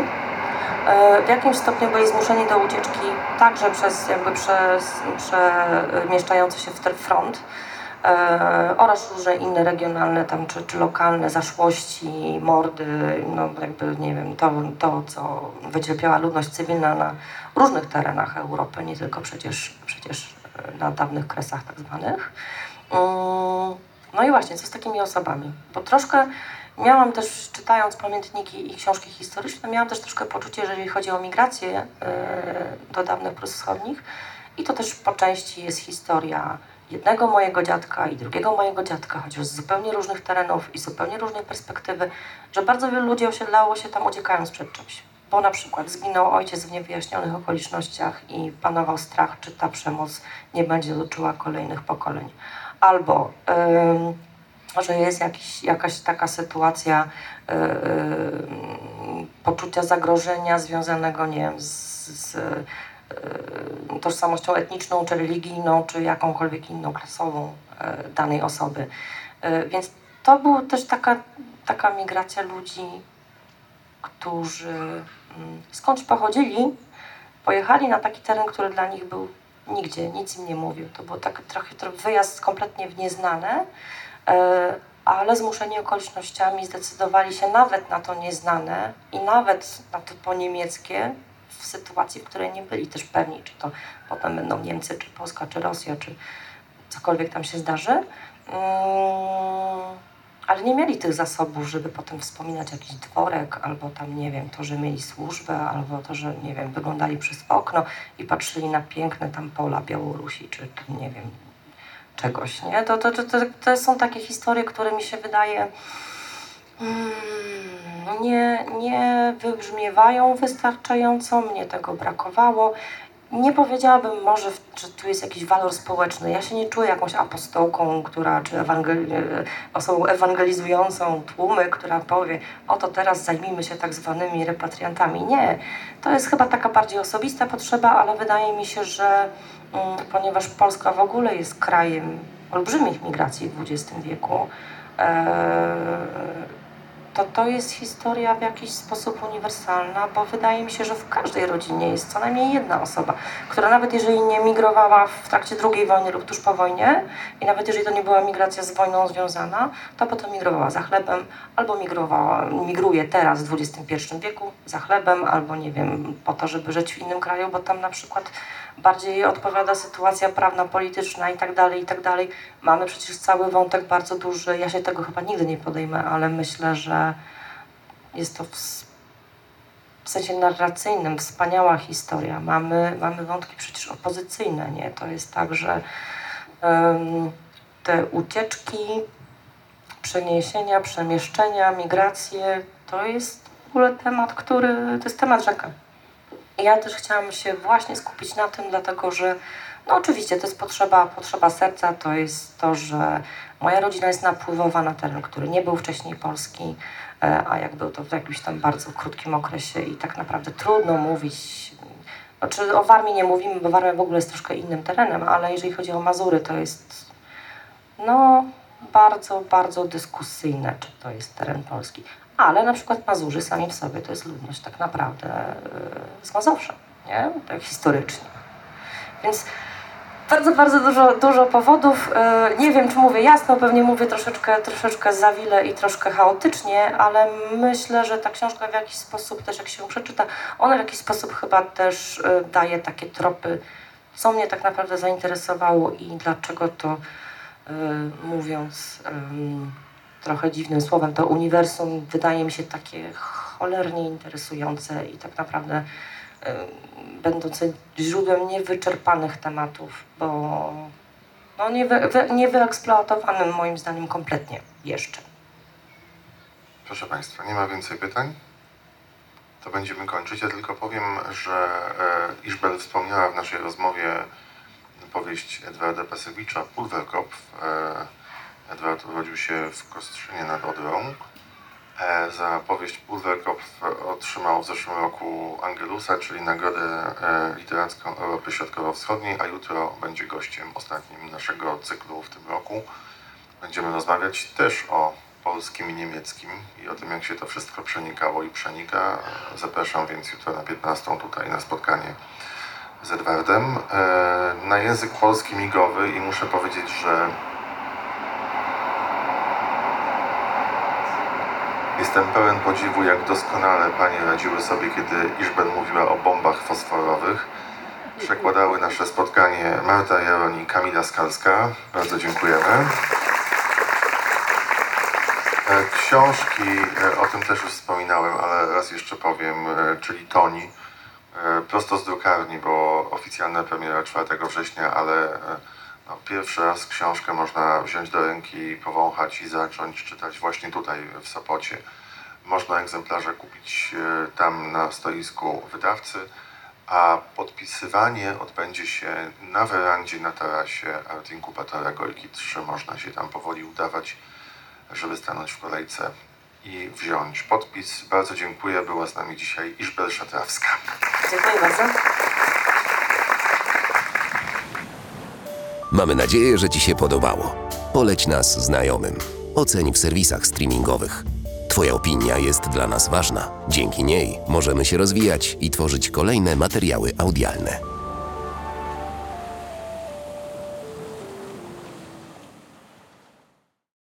Yy, w jakimś stopniu byli zmuszeni do ucieczki także przez jakby przez przemieszczający się w front E, oraz różne inne regionalne tam, czy, czy lokalne zaszłości, mordy, no jakby nie wiem, to, to co wycierpiała ludność cywilna na różnych terenach Europy, nie tylko przecież, przecież na dawnych kresach tak zwanych. Mm, no i właśnie, co z takimi osobami? Bo troszkę miałam też, czytając pamiętniki i książki historyczne, miałam też troszkę poczucie, że jeżeli chodzi o migrację e, do dawnych Prus Wschodnich, i to też po części jest historia jednego mojego dziadka i drugiego mojego dziadka, chociaż z zupełnie różnych terenów i zupełnie różnej perspektywy, że bardzo wielu ludzi osiedlało się tam uciekając przed czymś. Bo na przykład zginął ojciec w niewyjaśnionych okolicznościach i panował strach, czy ta przemoc nie będzie dotyczyła kolejnych pokoleń. Albo yy, że jest jakiś, jakaś taka sytuacja yy, poczucia zagrożenia związanego, nie wiem, z, z E, tożsamością etniczną, czy religijną, czy jakąkolwiek inną klasową e, danej osoby. Więc to była też taka, taka migracja ludzi, którzy mm, skądś pochodzili, pojechali na taki teren, który dla nich był nigdzie, nic im nie mówił. To był tak, trochę, trochę wyjazd kompletnie w nieznane, ale zmuszeni okolicznościami zdecydowali się nawet na to nieznane i nawet na to po niemieckie, w sytuacji, w której nie byli też pewni, czy to potem będą Niemcy, czy Polska, czy Rosja, czy cokolwiek tam się zdarzy. Mm, ale nie mieli tych zasobów, żeby potem wspominać jakiś dworek, albo tam, nie wiem, to, że mieli służbę, albo to, że, nie wiem, wyglądali przez okno i patrzyli na piękne tam pola Białorusi, czy nie wiem, czegoś, nie? To, to, to, to, są takie historie, które mi się wydaje Mm, nie, nie wybrzmiewają wystarczająco, mnie tego brakowało. Nie powiedziałabym może, że tu jest jakiś walor społeczny. Ja się nie czuję jakąś apostołką, która, czy ewangel osobą ewangelizującą tłumy, która powie, oto teraz zajmijmy się tak zwanymi repatriantami. Nie, to jest chyba taka bardziej osobista potrzeba, ale wydaje mi się, że mm, ponieważ Polska w ogóle jest krajem olbrzymich migracji w XX wieku, e, to to jest historia w jakiś sposób uniwersalna, bo wydaje mi się, że w każdej rodzinie jest co najmniej jedna osoba, która nawet jeżeli nie migrowała w trakcie II wojny lub tuż po wojnie i nawet jeżeli to nie była migracja z wojną związana, to potem migrowała za chlebem albo migrowała, migruje teraz w XXI wieku za chlebem albo nie wiem, po to, żeby żyć w innym kraju, bo tam na przykład bardziej odpowiada sytuacja prawna, polityczna i tak dalej, i tak dalej. Mamy przecież cały wątek bardzo duży, ja się tego chyba nigdy nie podejmę, ale myślę, że jest to w, w sensie narracyjnym wspaniała historia. Mamy, mamy wątki przecież opozycyjne, nie? To jest tak, że em, te ucieczki, przeniesienia, przemieszczenia, migracje, to jest w ogóle temat, który, to jest temat rzeka. Ja też chciałam się właśnie skupić na tym, dlatego że no oczywiście to jest potrzeba, potrzeba serca, to jest to, że moja rodzina jest napływowa na teren, który nie był wcześniej polski, e, a jak był to w jakimś tam bardzo krótkim okresie i tak naprawdę trudno mówić. Znaczy o Warmii nie mówimy, bo Warmia w ogóle jest troszkę innym terenem, ale jeżeli chodzi o Mazury, to jest no bardzo, bardzo dyskusyjne, czy to jest teren polski. Ale na przykład Mazurzy sami w sobie to jest ludność tak naprawdę z Mazowsza, nie? Tak historycznie. Więc bardzo, bardzo dużo, dużo powodów. Yy, nie wiem, czy mówię jasno, pewnie mówię troszeczkę, troszeczkę zawile i troszkę chaotycznie, ale myślę, że ta książka w jakiś sposób też, jak się ją przeczyta, ona w jakiś sposób chyba też yy, daje takie tropy, co mnie tak naprawdę zainteresowało i dlaczego to, mówiąc trochę dziwnym słowem, to uniwersum wydaje mi się takie cholernie interesujące i tak naprawdę będące źródłem niewyczerpanych tematów, bo no nie, wy, nie wyeksploatowanym moim zdaniem kompletnie jeszcze. Proszę Państwa, nie ma więcej pytań? To będziemy kończyć. Ja tylko powiem, że e, Iżbel wspomniała w naszej rozmowie powieść Edwarda Pasewicza Pulverkopf. Edward urodził się w Kostrzynie nad Odrą. E, za powieść Pulverkopf otrzymał w zeszłym roku Angelusa, czyli Nagrodę e, Literacką Europy Środkowo-Wschodniej, a jutro będzie gościem ostatnim naszego cyklu w tym roku. Będziemy rozmawiać też o polskim i niemieckim i o tym, jak się to wszystko przenikało i przenika. Zapraszam więc jutro na 15 tutaj na spotkanie z Edwardem. E, Na język polski migowy i muszę powiedzieć, że jestem pełen podziwu, jak doskonale panie radziły sobie, kiedy Iżbel mówiła o bombach fosforowych. Przekładały nasze spotkanie Marta Jaroń i Kamila Skalska. Bardzo dziękujemy. E, Książki, e, o tym też już wspominałem, ale raz jeszcze powiem, e, czyli Toni, prosto z drukarni, bo oficjalna premiera 4 września, ale no, pierwszy raz książkę można wziąć do ręki, powąchać i zacząć czytać właśnie tutaj w Sopocie. Można egzemplarze kupić e, tam na stoisku wydawcy, a podpisywanie odbędzie się na werandzie na tarasie Art Inkubatora Gojki 3. Można się tam powoli udawać żeby stanąć w kolejce i wziąć podpis. Bardzo dziękuję. Była z nami dzisiaj Iżbel Szatrawska. Dziękuję bardzo. Mamy nadzieję, że Ci się podobało. Poleć nas znajomym. Oceń w serwisach streamingowych. Twoja opinia jest dla nas ważna. Dzięki niej możemy się rozwijać i tworzyć kolejne materiały audialne.